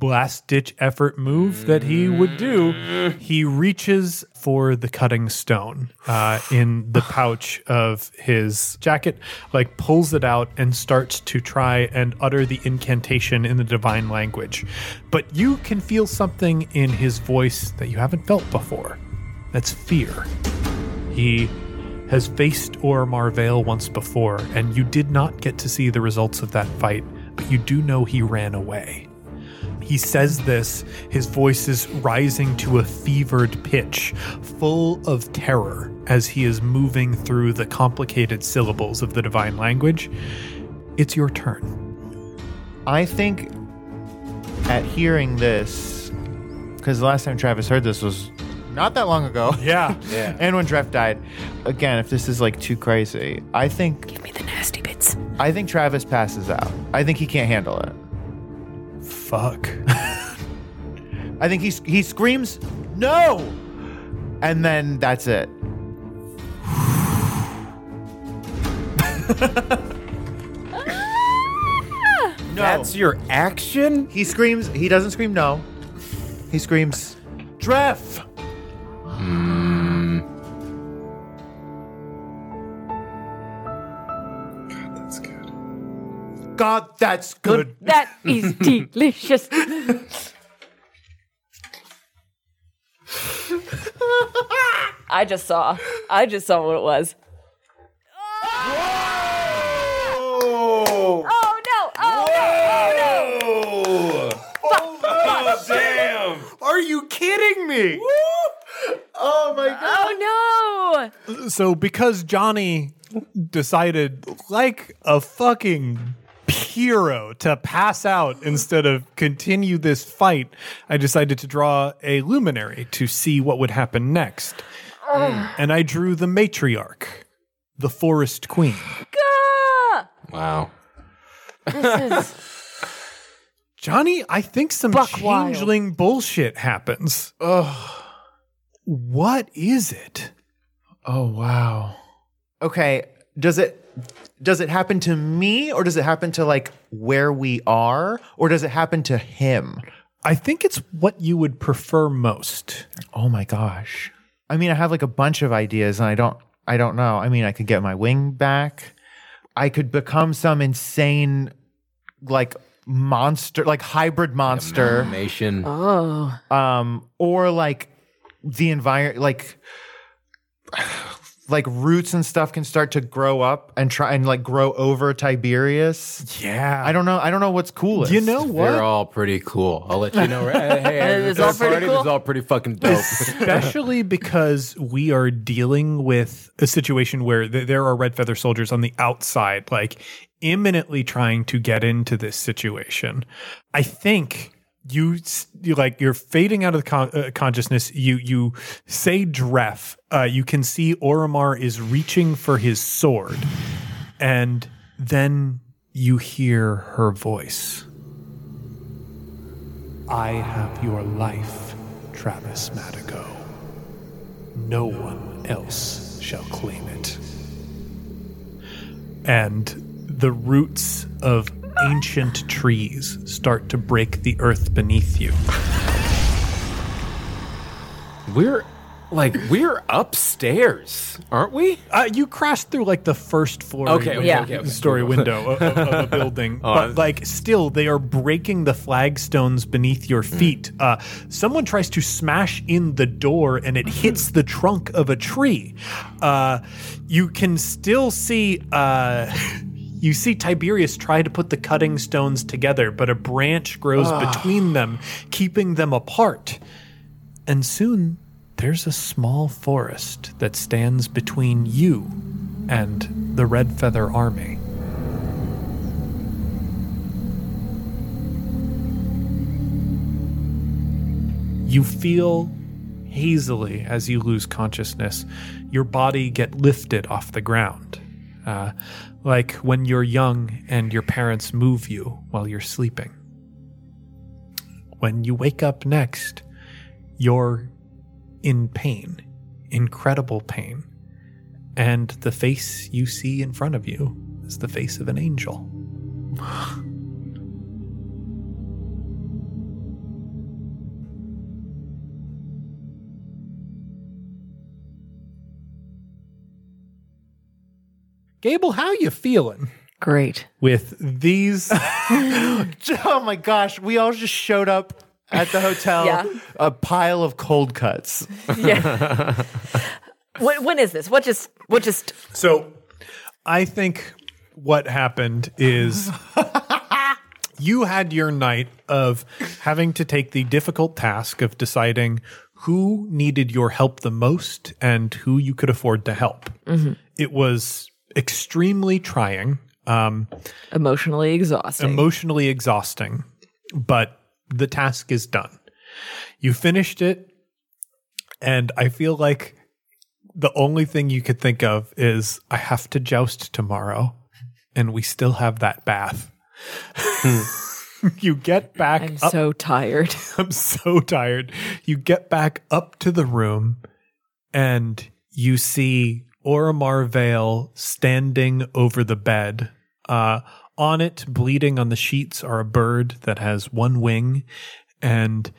last ditch effort move that he would do. He reaches for the cutting stone uh, in the pouch of his jacket, like pulls it out and starts to try and utter the incantation in the divine language. But you can feel something in his voice that you haven't felt before. That's fear. He has faced Oromar Vale once before, and you did not get to see the results of that fight, but you do know he ran away. He says this, his voice is rising to a fevered pitch, full of terror as he is moving through the complicated syllables of the divine language. It's your turn. I think at hearing this, because the last time Travis heard this was not that long ago. Yeah. Yeah. and when Trev died. Again, if this is like too crazy, I think Give me the nasty bits. I think Travis passes out. I think he can't handle it. Fuck. I think he he screams no, and then that's it. no. That's your action? he screams. He doesn't scream no. He screams, Dreth. That's hmm. God, that's good. That is delicious. I just saw. I just saw what it was. Oh no! Oh no! Oh no! Oh, damn! Are you kidding me? Oh my god. Oh no! So because Johnny decided like a fucking hero to pass out instead of continue this fight, I decided to draw a luminary to see what would happen next. And I drew the matriarch, the forest queen. Ah! Wow. This is Johnny, I think some Buck wild. changeling bullshit happens. Ugh. What is it? Oh wow. Okay, does it does it happen to me or does it happen to like where we are or does it happen to him? I think it's what you would prefer most. Oh my gosh. I mean, I have like a bunch of ideas and I don't I don't know. I mean, I could get my wing back. I could become some insane like monster, like hybrid monster. Amalgamation. oh. um or like the environment like like roots and stuff can start to grow up and try and like grow over Tiberius. Yeah. I don't know. I don't know what's coolest. You know what? They're all pretty cool. I'll let you know. Hey, hey, It's all pretty party, cool? This is all pretty fucking dope. especially because we are dealing with a situation where th- there are red feather soldiers on the outside like imminently trying to get into this situation i think you, you like you're fading out of the con- uh, consciousness you you say Dreth uh, you can see oromar is reaching for his sword and then you hear her voice I have your life, Travis Madigo. No one else shall claim it. And the roots of ancient trees start to break the earth beneath you. we're like we're upstairs, aren't we? Uh, you crashed through like the first floor, Okay, window- Yeah. okay, okay. story window of, of- a building, Oh, but like still, they are breaking the flagstones beneath your Mm. feet. Uh, someone tries to smash in the door, and it hits the trunk of a tree. Uh, you can still see. You see Tiberius try to put the cutting stones together, but a branch grows Ah. between them, keeping them apart. And soon there's a small forest that stands between you and the Red Feather Army. You feel hazily as you lose consciousness, your body get lifted off the ground. Uh, like when you're young and your parents move you while you're sleeping. When you wake up next, you're in pain, incredible pain. And the face you see in front of you is the face of an angel. Gable, how you feeling Great. with these? Oh my gosh, we all just showed up at the hotel. Yeah. A pile of cold cuts. Yeah. when, when is this? What just? What just? So I think what happened is you had your night of having to take the difficult task of deciding who needed your help the most and who you could afford to help. Mm-hmm. It was extremely trying, um, Emotionally exhausting. emotionally exhausting, but the task is done. You finished it, and I feel like the only thing you could think of is I have to joust tomorrow, and we still have that bath. you get back I'm up. so tired. I'm so tired. You get back up to the room, and you see Oromar Vale standing over the bed. Uh, on it, bleeding on the sheets, are a bird that has one wing and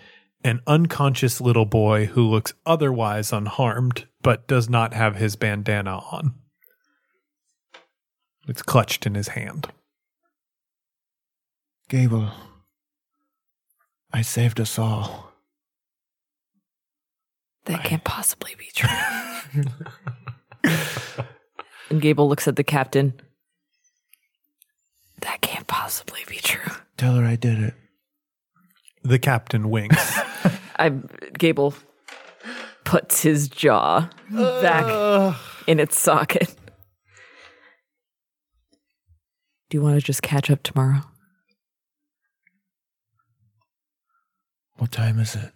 an unconscious little boy who looks otherwise unharmed but does not have his bandana on. It's clutched in his hand. Gable, I saved us all. That can't possibly be true. and Gable looks at the captain. That can't possibly be true. Tell her I did it. The captain winks. I Gable puts his jaw back in its socket. Do you want to just catch up tomorrow? What time is it?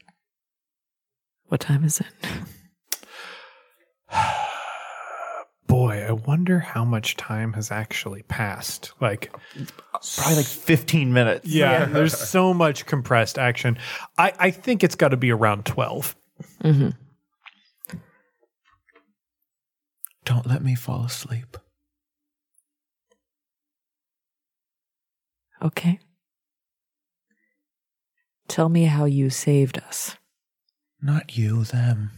What time is it? Boy, I wonder how much time has actually passed. Like, Probably like 15 minutes. yeah, there's so much compressed action. I, I think it's got to be around 12. Mm-hmm. Don't let me fall asleep. Okay. Tell me how you saved us. Not you, them.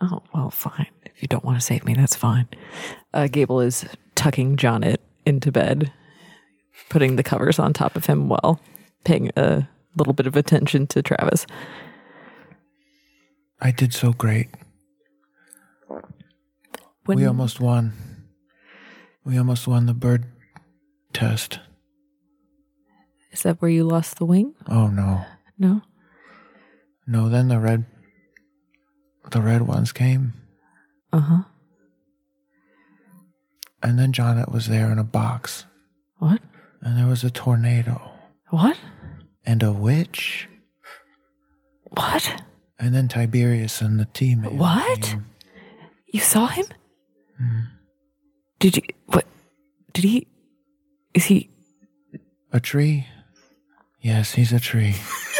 Oh, well, fine. If you don't want to save me, that's fine. Uh, Gable is tucking Jonet into bed, putting the covers on top of him while paying a little bit of attention to Travis. I did so great. When we almost won. We almost won the bird test. is that where you lost the wing? Oh no. No. No, then the red the red ones came. Uh huh. And then Jonet was there in a box. What? And there was a tornado. What? And a witch. What? And then Tiberius and the team. What? You saw him? Did you? What? Did he? Is he? A tree? Yes, he's a tree.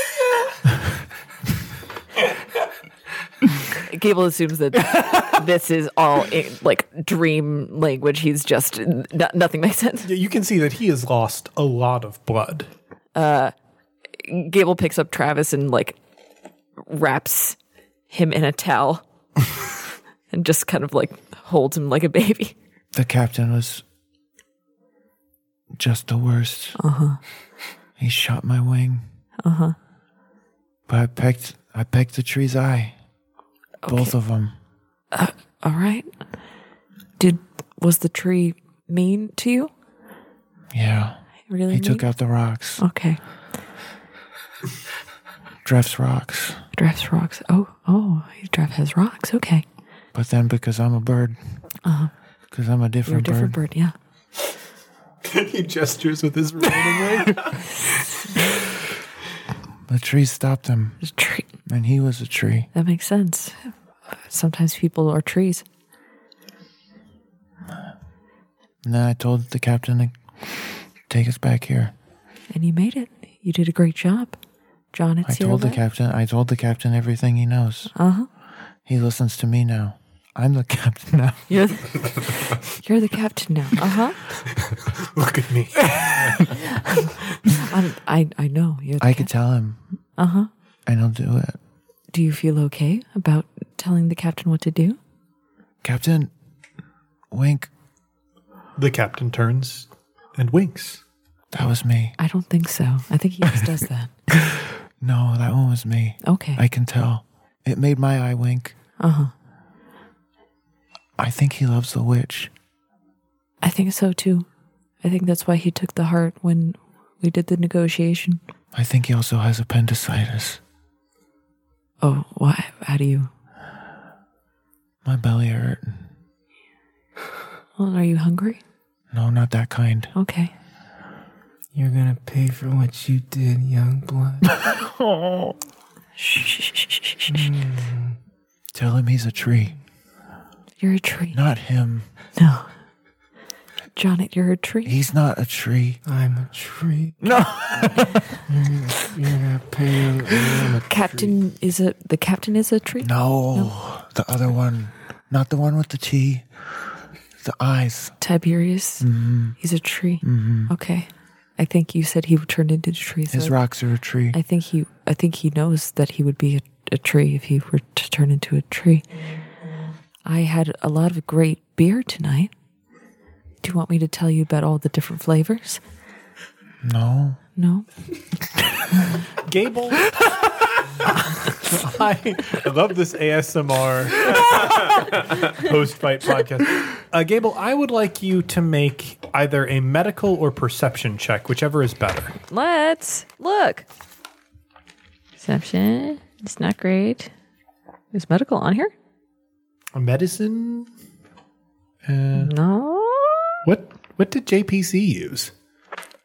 Gable assumes that this is all in, like dream language. He's just n- nothing makes sense. Yeah, you can see that he has lost a lot of blood. Gable picks up Travis and like wraps him in a towel and just kind of like holds him like a baby. The captain was just the worst. Uh huh. He shot my wing. Uh huh. But I pecked, I pecked the tree's eye. Both of them. Uh, all right. Did was the tree mean to you? Yeah. Really? He took out the rocks. Okay. Dreth's rocks. Dreth's rocks. Oh, oh, Dreth has rocks. Okay. But then because I'm a bird, uh-huh. because I'm a You're a different, different bird, bird. Yeah. he gestures with his remaining wing. the tree stopped him, a tree. and he was a tree. That makes sense. Sometimes people are trees. And then I told the captain to take us back here. And you made it. You did a great job. John, it's I told the captain. I told the captain everything he knows. Uh huh. He listens to me now. I'm the captain now. You're the, you're the captain now. Uh huh. Look at me. I I know. You're the I could tell him, Uh huh. and he'll do it. Do you feel okay about telling the captain what to do? Captain, wink. The captain turns and winks. That was me. I don't think so. I think he just does that. No, that one was me. Okay. I can tell. It made my eye wink. Uh huh. I think he loves the witch. I think so too. I think that's why he took the heart when we did the negotiation. I think he also has appendicitis. Oh, why? How do you? My belly hurt. Well, are you hungry? No, not that kind. Okay. You're gonna pay for what you did, young blood. Shh, shh, shh, shh, shh, shh. Tell him he's a tree. You're a tree. Not him. No. Jonet, you're a tree. He's not a tree. I'm a tree. No. you're, you're gonna. I'm a Captain is a the captain is a tree. No, the other one. Not the one with the T. The eyes. Tiberius. Mm-hmm. He's a tree. Mm-hmm. Okay. I think you said he would turn into a tree. So His rocks are a tree. I think he. I think he knows that he would be a, a tree if he were to turn into a tree. I had a lot of great beer tonight. Do you want me to tell you about all the different flavors? No. No. Gable. I, I love this ASMR post fight podcast. Uh, Gable, I would like you to make either a medical or perception check, whichever is better. Let's look. Perception. It's not great. Is medical on here? A medicine? No. What what did JPC use?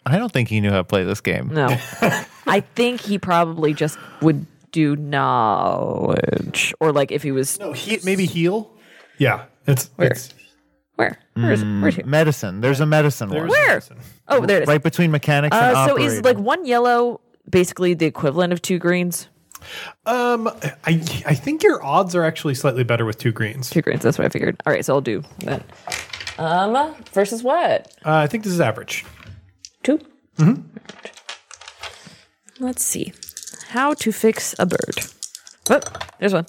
I don't think he knew how to play this game. No. I think he probably just would do knowledge. Or like if he was No, he, maybe heal. Yeah, it's Where? it's where? Where is it? Where's here? Medicine. There's a medicine one. Where? medicine. Oh, there it is. Right between mechanics and Uh, so operating. is like one yellow basically the equivalent of two greens? Um, I I think your odds are actually slightly better with two greens. Two greens. That's what I figured. All right, so I'll do that. Um, versus what? Uh, I think this is average. 2 Mm-hmm. Let's see. How to fix a bird. Oh, there's one.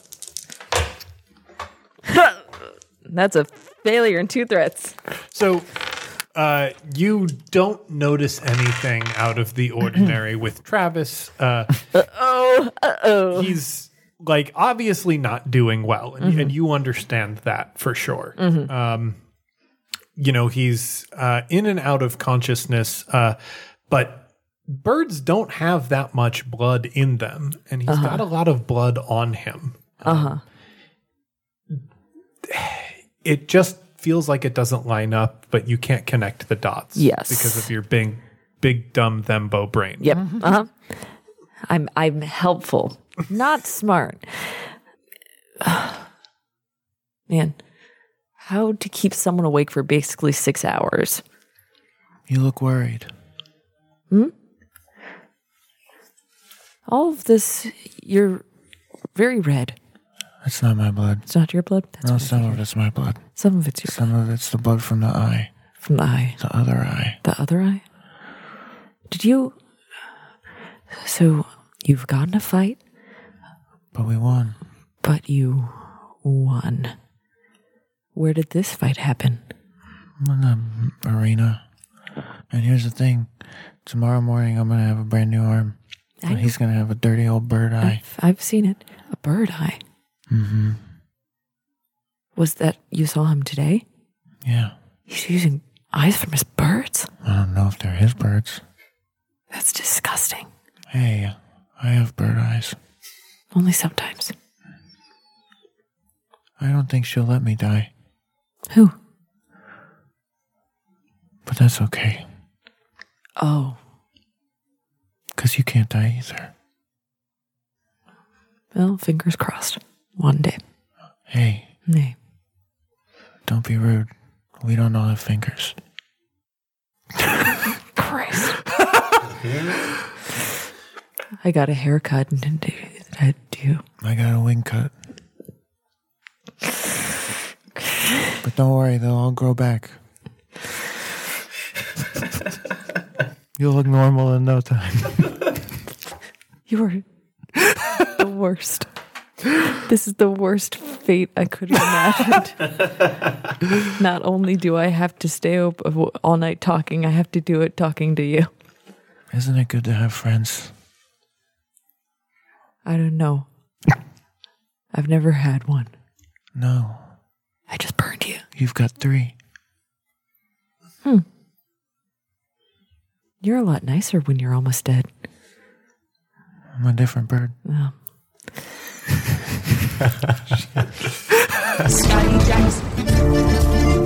That's a failure and two threats. So, uh, you don't notice anything out of the ordinary with Travis. Uh, Oh, uh oh. he's like obviously not doing well, and, and you understand that for sure. Um, you know, he's uh, in and out of consciousness, uh, but birds don't have that much blood in them, and he's got a lot of blood on him. Uh huh. It just feels like it doesn't line up, but you can't connect the dots. Yes. because of your big, big dumb thembo brain. Yep. Uh huh. I'm I'm helpful, not smart. Man, how to keep someone awake for basically six hours? You look worried. Hmm? All of this, you're very red. It's not my blood. It's not your blood. That's No, some of it's my blood. Some of it's your Some of it's the blood from the eye, from the eye. the other eye. The other eye? Did you? So you've gotten a fight, But we won. but you won. Where did this fight happen? in the arena. And here's the thing: tomorrow morning, I'm gonna have a brand new arm. I And he's gonna have a dirty old bird eye. I've, I've seen it. A bird eye. Mm-hmm. Was that you saw him today? Yeah. He's using eyes from his birds. I don't know if they're his birds. That's disgusting. Hey, I have bird eyes. Only sometimes. I don't think she'll let me die, Who? but that's okay. Oh, Cause you can't die either. well, fingers crossed. One day. Hey, Nay. Don't be rude. We don't all have fingers. Christ. I got a haircut and did I do. I got a wing cut. But don't worry, they'll all grow back. You'll look normal in no time. You are the worst. This is the worst fate I could have imagined. Not only do I have to stay up all night talking, I have to do it talking to you. Isn't it good to have friends? I don't know. I've never had one. No, I just burned you. you've got three. Hmm. You're a lot nicer when you're almost dead. I'm a different bird. Oh. Scotty Jackson.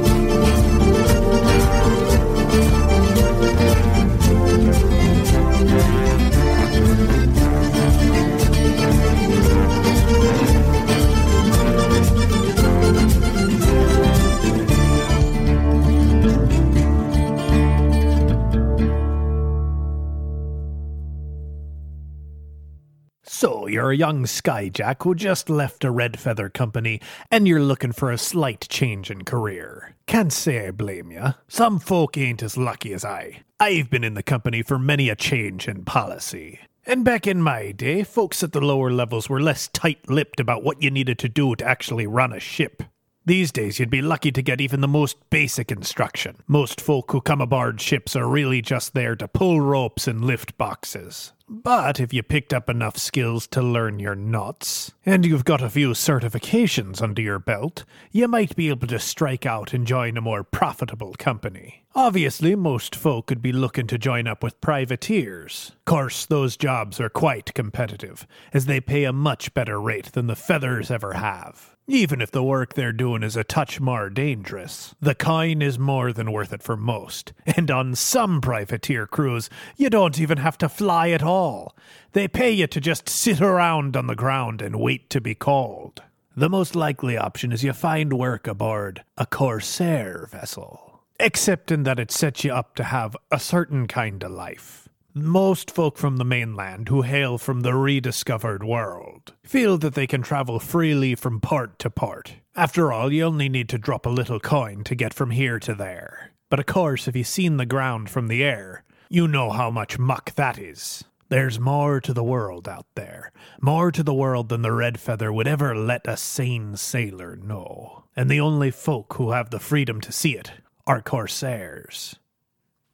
So, you're a young skyjack who just left a Red Feather company and you're looking for a slight change in career. Can't say I blame ya. Some folk ain't as lucky as I. I've been in the company for many a change in policy. And back in my day, folks at the lower levels were less tight lipped about what you needed to do to actually run a ship. These days, you'd be lucky to get even the most basic instruction. Most folk who come aboard ships are really just there to pull ropes and lift boxes. But if you picked up enough skills to learn your knots, and you've got a few certifications under your belt, you might be able to strike out and join a more profitable company. Obviously, most folk would be looking to join up with privateers. Course, those jobs are quite competitive, as they pay a much better rate than the feathers ever have. Even if the work they're doing is a touch more dangerous, the coin is more than worth it for most. And on some privateer crews, you don't even have to fly at all. They pay you to just sit around on the ground and wait to be called. The most likely option is you find work aboard a corsair vessel. Except in that it sets you up to have a certain kind of life. Most folk from the mainland who hail from the rediscovered world feel that they can travel freely from part to part. After all, you only need to drop a little coin to get from here to there. But of course, if you've seen the ground from the air, you know how much muck that is. There's more to the world out there, more to the world than the Red Feather would ever let a sane sailor know. And the only folk who have the freedom to see it are corsairs.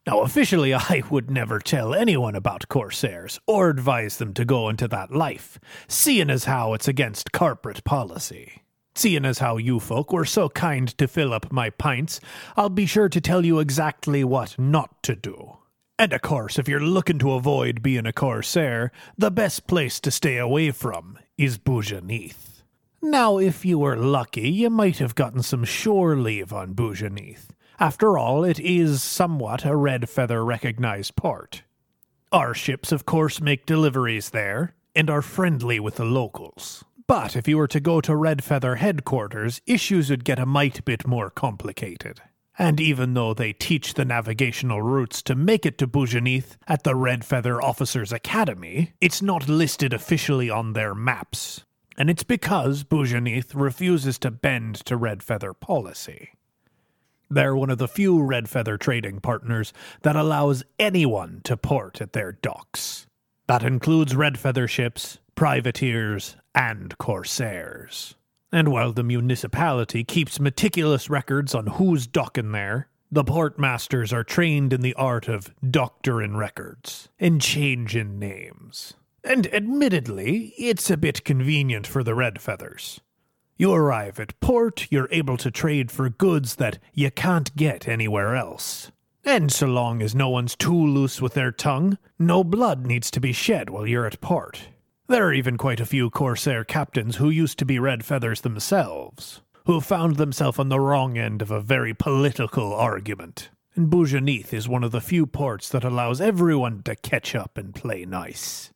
Now, officially, I would never tell anyone about Corsairs or advise them to go into that life, seeing as how it's against corporate policy. Seeing as how you folk were so kind to fill up my pints, I'll be sure to tell you exactly what not to do. And of course, if you're looking to avoid being a Corsair, the best place to stay away from is Boujaneath. Now, if you were lucky, you might have gotten some shore leave on Boujaneath. After all, it is somewhat a red feather recognized port. Our ships, of course, make deliveries there and are friendly with the locals. But if you were to go to Red Feather headquarters, issues would get a mite bit more complicated. And even though they teach the navigational routes to make it to Boujaneath at the Red Feather Officers Academy, it's not listed officially on their maps. And it's because Boujaneath refuses to bend to Red Feather policy. They're one of the few Red Feather trading partners that allows anyone to port at their docks. That includes Red Feather ships, privateers, and corsairs. And while the municipality keeps meticulous records on who's docking there, the portmasters are trained in the art of doctoring records and changing names. And admittedly, it's a bit convenient for the Red Feathers. You arrive at port, you're able to trade for goods that you can't get anywhere else. And so long as no one's too loose with their tongue, no blood needs to be shed while you're at port. There are even quite a few Corsair captains who used to be Red Feathers themselves, who found themselves on the wrong end of a very political argument. And Boujaneath is one of the few ports that allows everyone to catch up and play nice.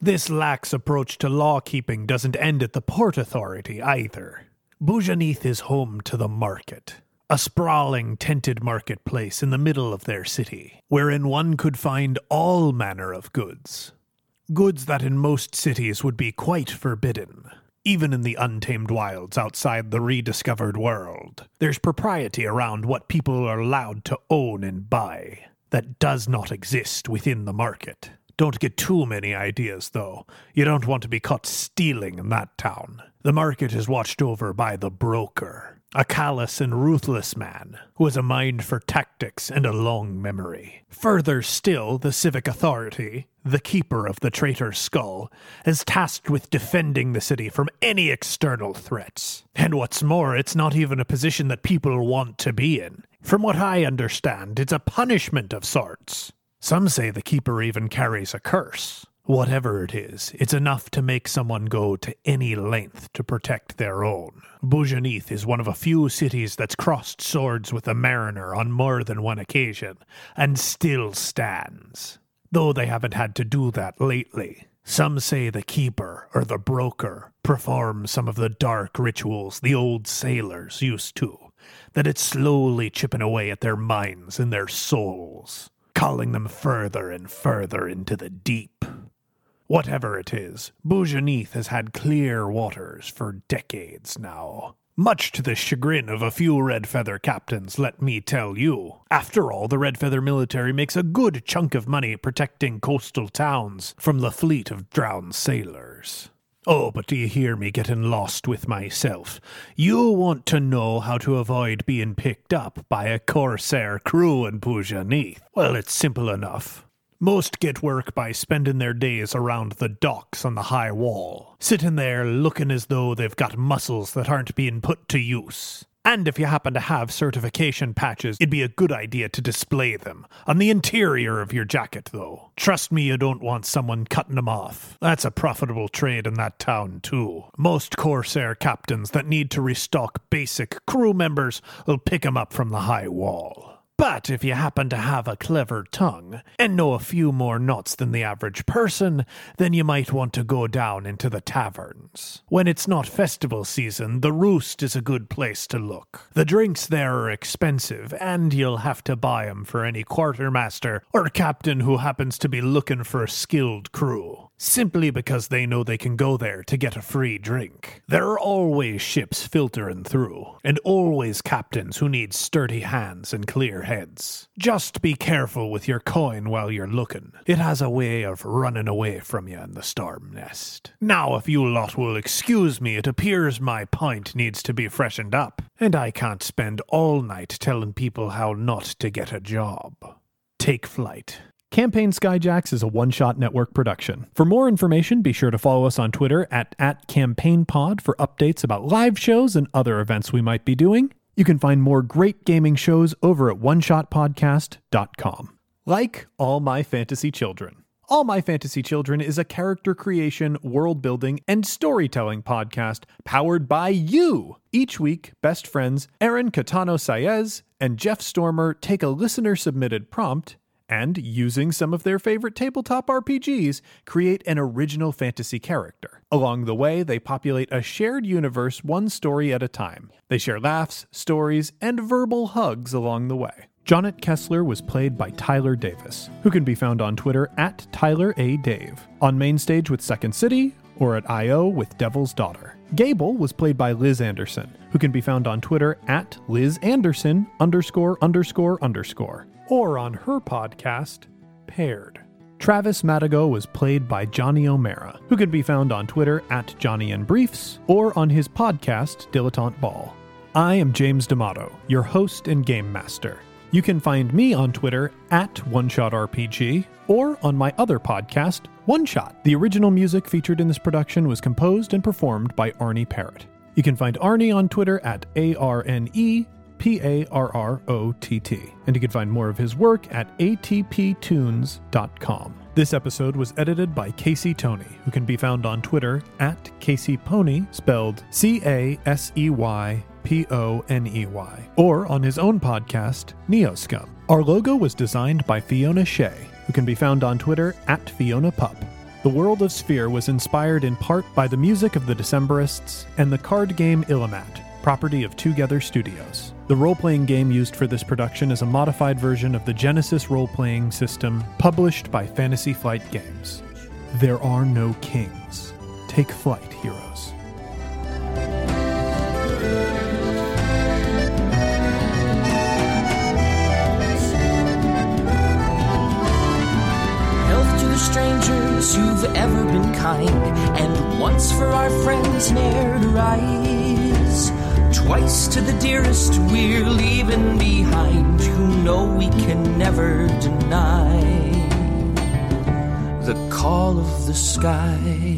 This lax approach to law keeping doesn't end at the Port Authority either. Boujaneath is home to the market, a sprawling tented marketplace in the middle of their city, wherein one could find all manner of goods. Goods that in most cities would be quite forbidden. Even in the untamed wilds outside the rediscovered world, there's propriety around what people are allowed to own and buy that does not exist within the market. Don't get too many ideas, though. You don't want to be caught stealing in that town. The market is watched over by the broker, a callous and ruthless man who has a mind for tactics and a long memory. Further still, the civic authority, the keeper of the traitor's skull, is tasked with defending the city from any external threats. And what's more, it's not even a position that people want to be in. From what I understand, it's a punishment of sorts. Some say the keeper even carries a curse. Whatever it is, it's enough to make someone go to any length to protect their own. Boujaneath is one of a few cities that's crossed swords with the mariner on more than one occasion, and still stands. Though they haven't had to do that lately. Some say the keeper or the broker performs some of the dark rituals the old sailors used to, that it's slowly chipping away at their minds and their souls calling them further and further into the deep. Whatever it is, Boujaneath has had clear waters for decades now. Much to the chagrin of a few Red Feather captains, let me tell you. After all, the Red Feather military makes a good chunk of money protecting coastal towns from the fleet of drowned sailors. Oh, but do you hear me getting lost with myself? You want to know how to avoid being picked up by a corsair crew in Boujaneath. Well, it's simple enough. Most get work by spending their days around the docks on the high wall, sitting there looking as though they've got muscles that aren't being put to use. And if you happen to have certification patches, it'd be a good idea to display them. On the interior of your jacket, though. Trust me, you don't want someone cutting them off. That's a profitable trade in that town, too. Most Corsair captains that need to restock basic crew members will pick 'em up from the high wall. But if you happen to have a clever tongue and know a few more knots than the average person, then you might want to go down into the taverns. When it's not festival season, the Roost is a good place to look. The drinks there are expensive, and you'll have to buy 'em for any quartermaster or captain who happens to be looking for a skilled crew simply because they know they can go there to get a free drink. There are always ships filtering through, and always captains who need sturdy hands and clear heads. Just be careful with your coin while you're looking. It has a way of running away from you in the storm nest. Now, if you lot will excuse me, it appears my pint needs to be freshened up, and I can't spend all night telling people how not to get a job. Take flight. Campaign Skyjacks is a one shot network production. For more information, be sure to follow us on Twitter at, at CampaignPod for updates about live shows and other events we might be doing. You can find more great gaming shows over at oneshotpodcast.com. Like All My Fantasy Children. All My Fantasy Children is a character creation, world building, and storytelling podcast powered by you. Each week, best friends Aaron Catano Saez and Jeff Stormer take a listener submitted prompt and, using some of their favorite tabletop RPGs, create an original fantasy character. Along the way, they populate a shared universe one story at a time. They share laughs, stories, and verbal hugs along the way. Jonet Kessler was played by Tyler Davis, who can be found on Twitter at Tyler A. Dave, on Mainstage with Second City, or at I.O. with Devil's Daughter. Gable was played by Liz Anderson, who can be found on Twitter at Liz Anderson underscore underscore underscore, or on her podcast, Paired. Travis Madigo was played by Johnny O'Mara, who can be found on Twitter at Johnny and Briefs, or on his podcast, Dilettante Ball. I am James D'Amato, your host and game master. You can find me on Twitter at OneShotRPG or on my other podcast, One Shot. The original music featured in this production was composed and performed by Arne Parrott. You can find Arne on Twitter at A R N E P A R R O T T. And you can find more of his work at atptunes.com. This episode was edited by Casey Tony, who can be found on Twitter at Casey Pony, spelled C A S E Y P O N E Y, or on his own podcast, Neoscum. Our logo was designed by Fiona Shea, who can be found on Twitter at Fiona Pup. The world of Sphere was inspired in part by the music of the Decemberists and the card game Illimat, property of Twogether Studios. The role playing game used for this production is a modified version of the Genesys role playing system published by Fantasy Flight Games. There are no kings. Take flight, heroes. Strangers who've ever been kind, and once for our friends ne'er to rise. Twice to the dearest we're leaving behind, who know we can never deny the call of the sky.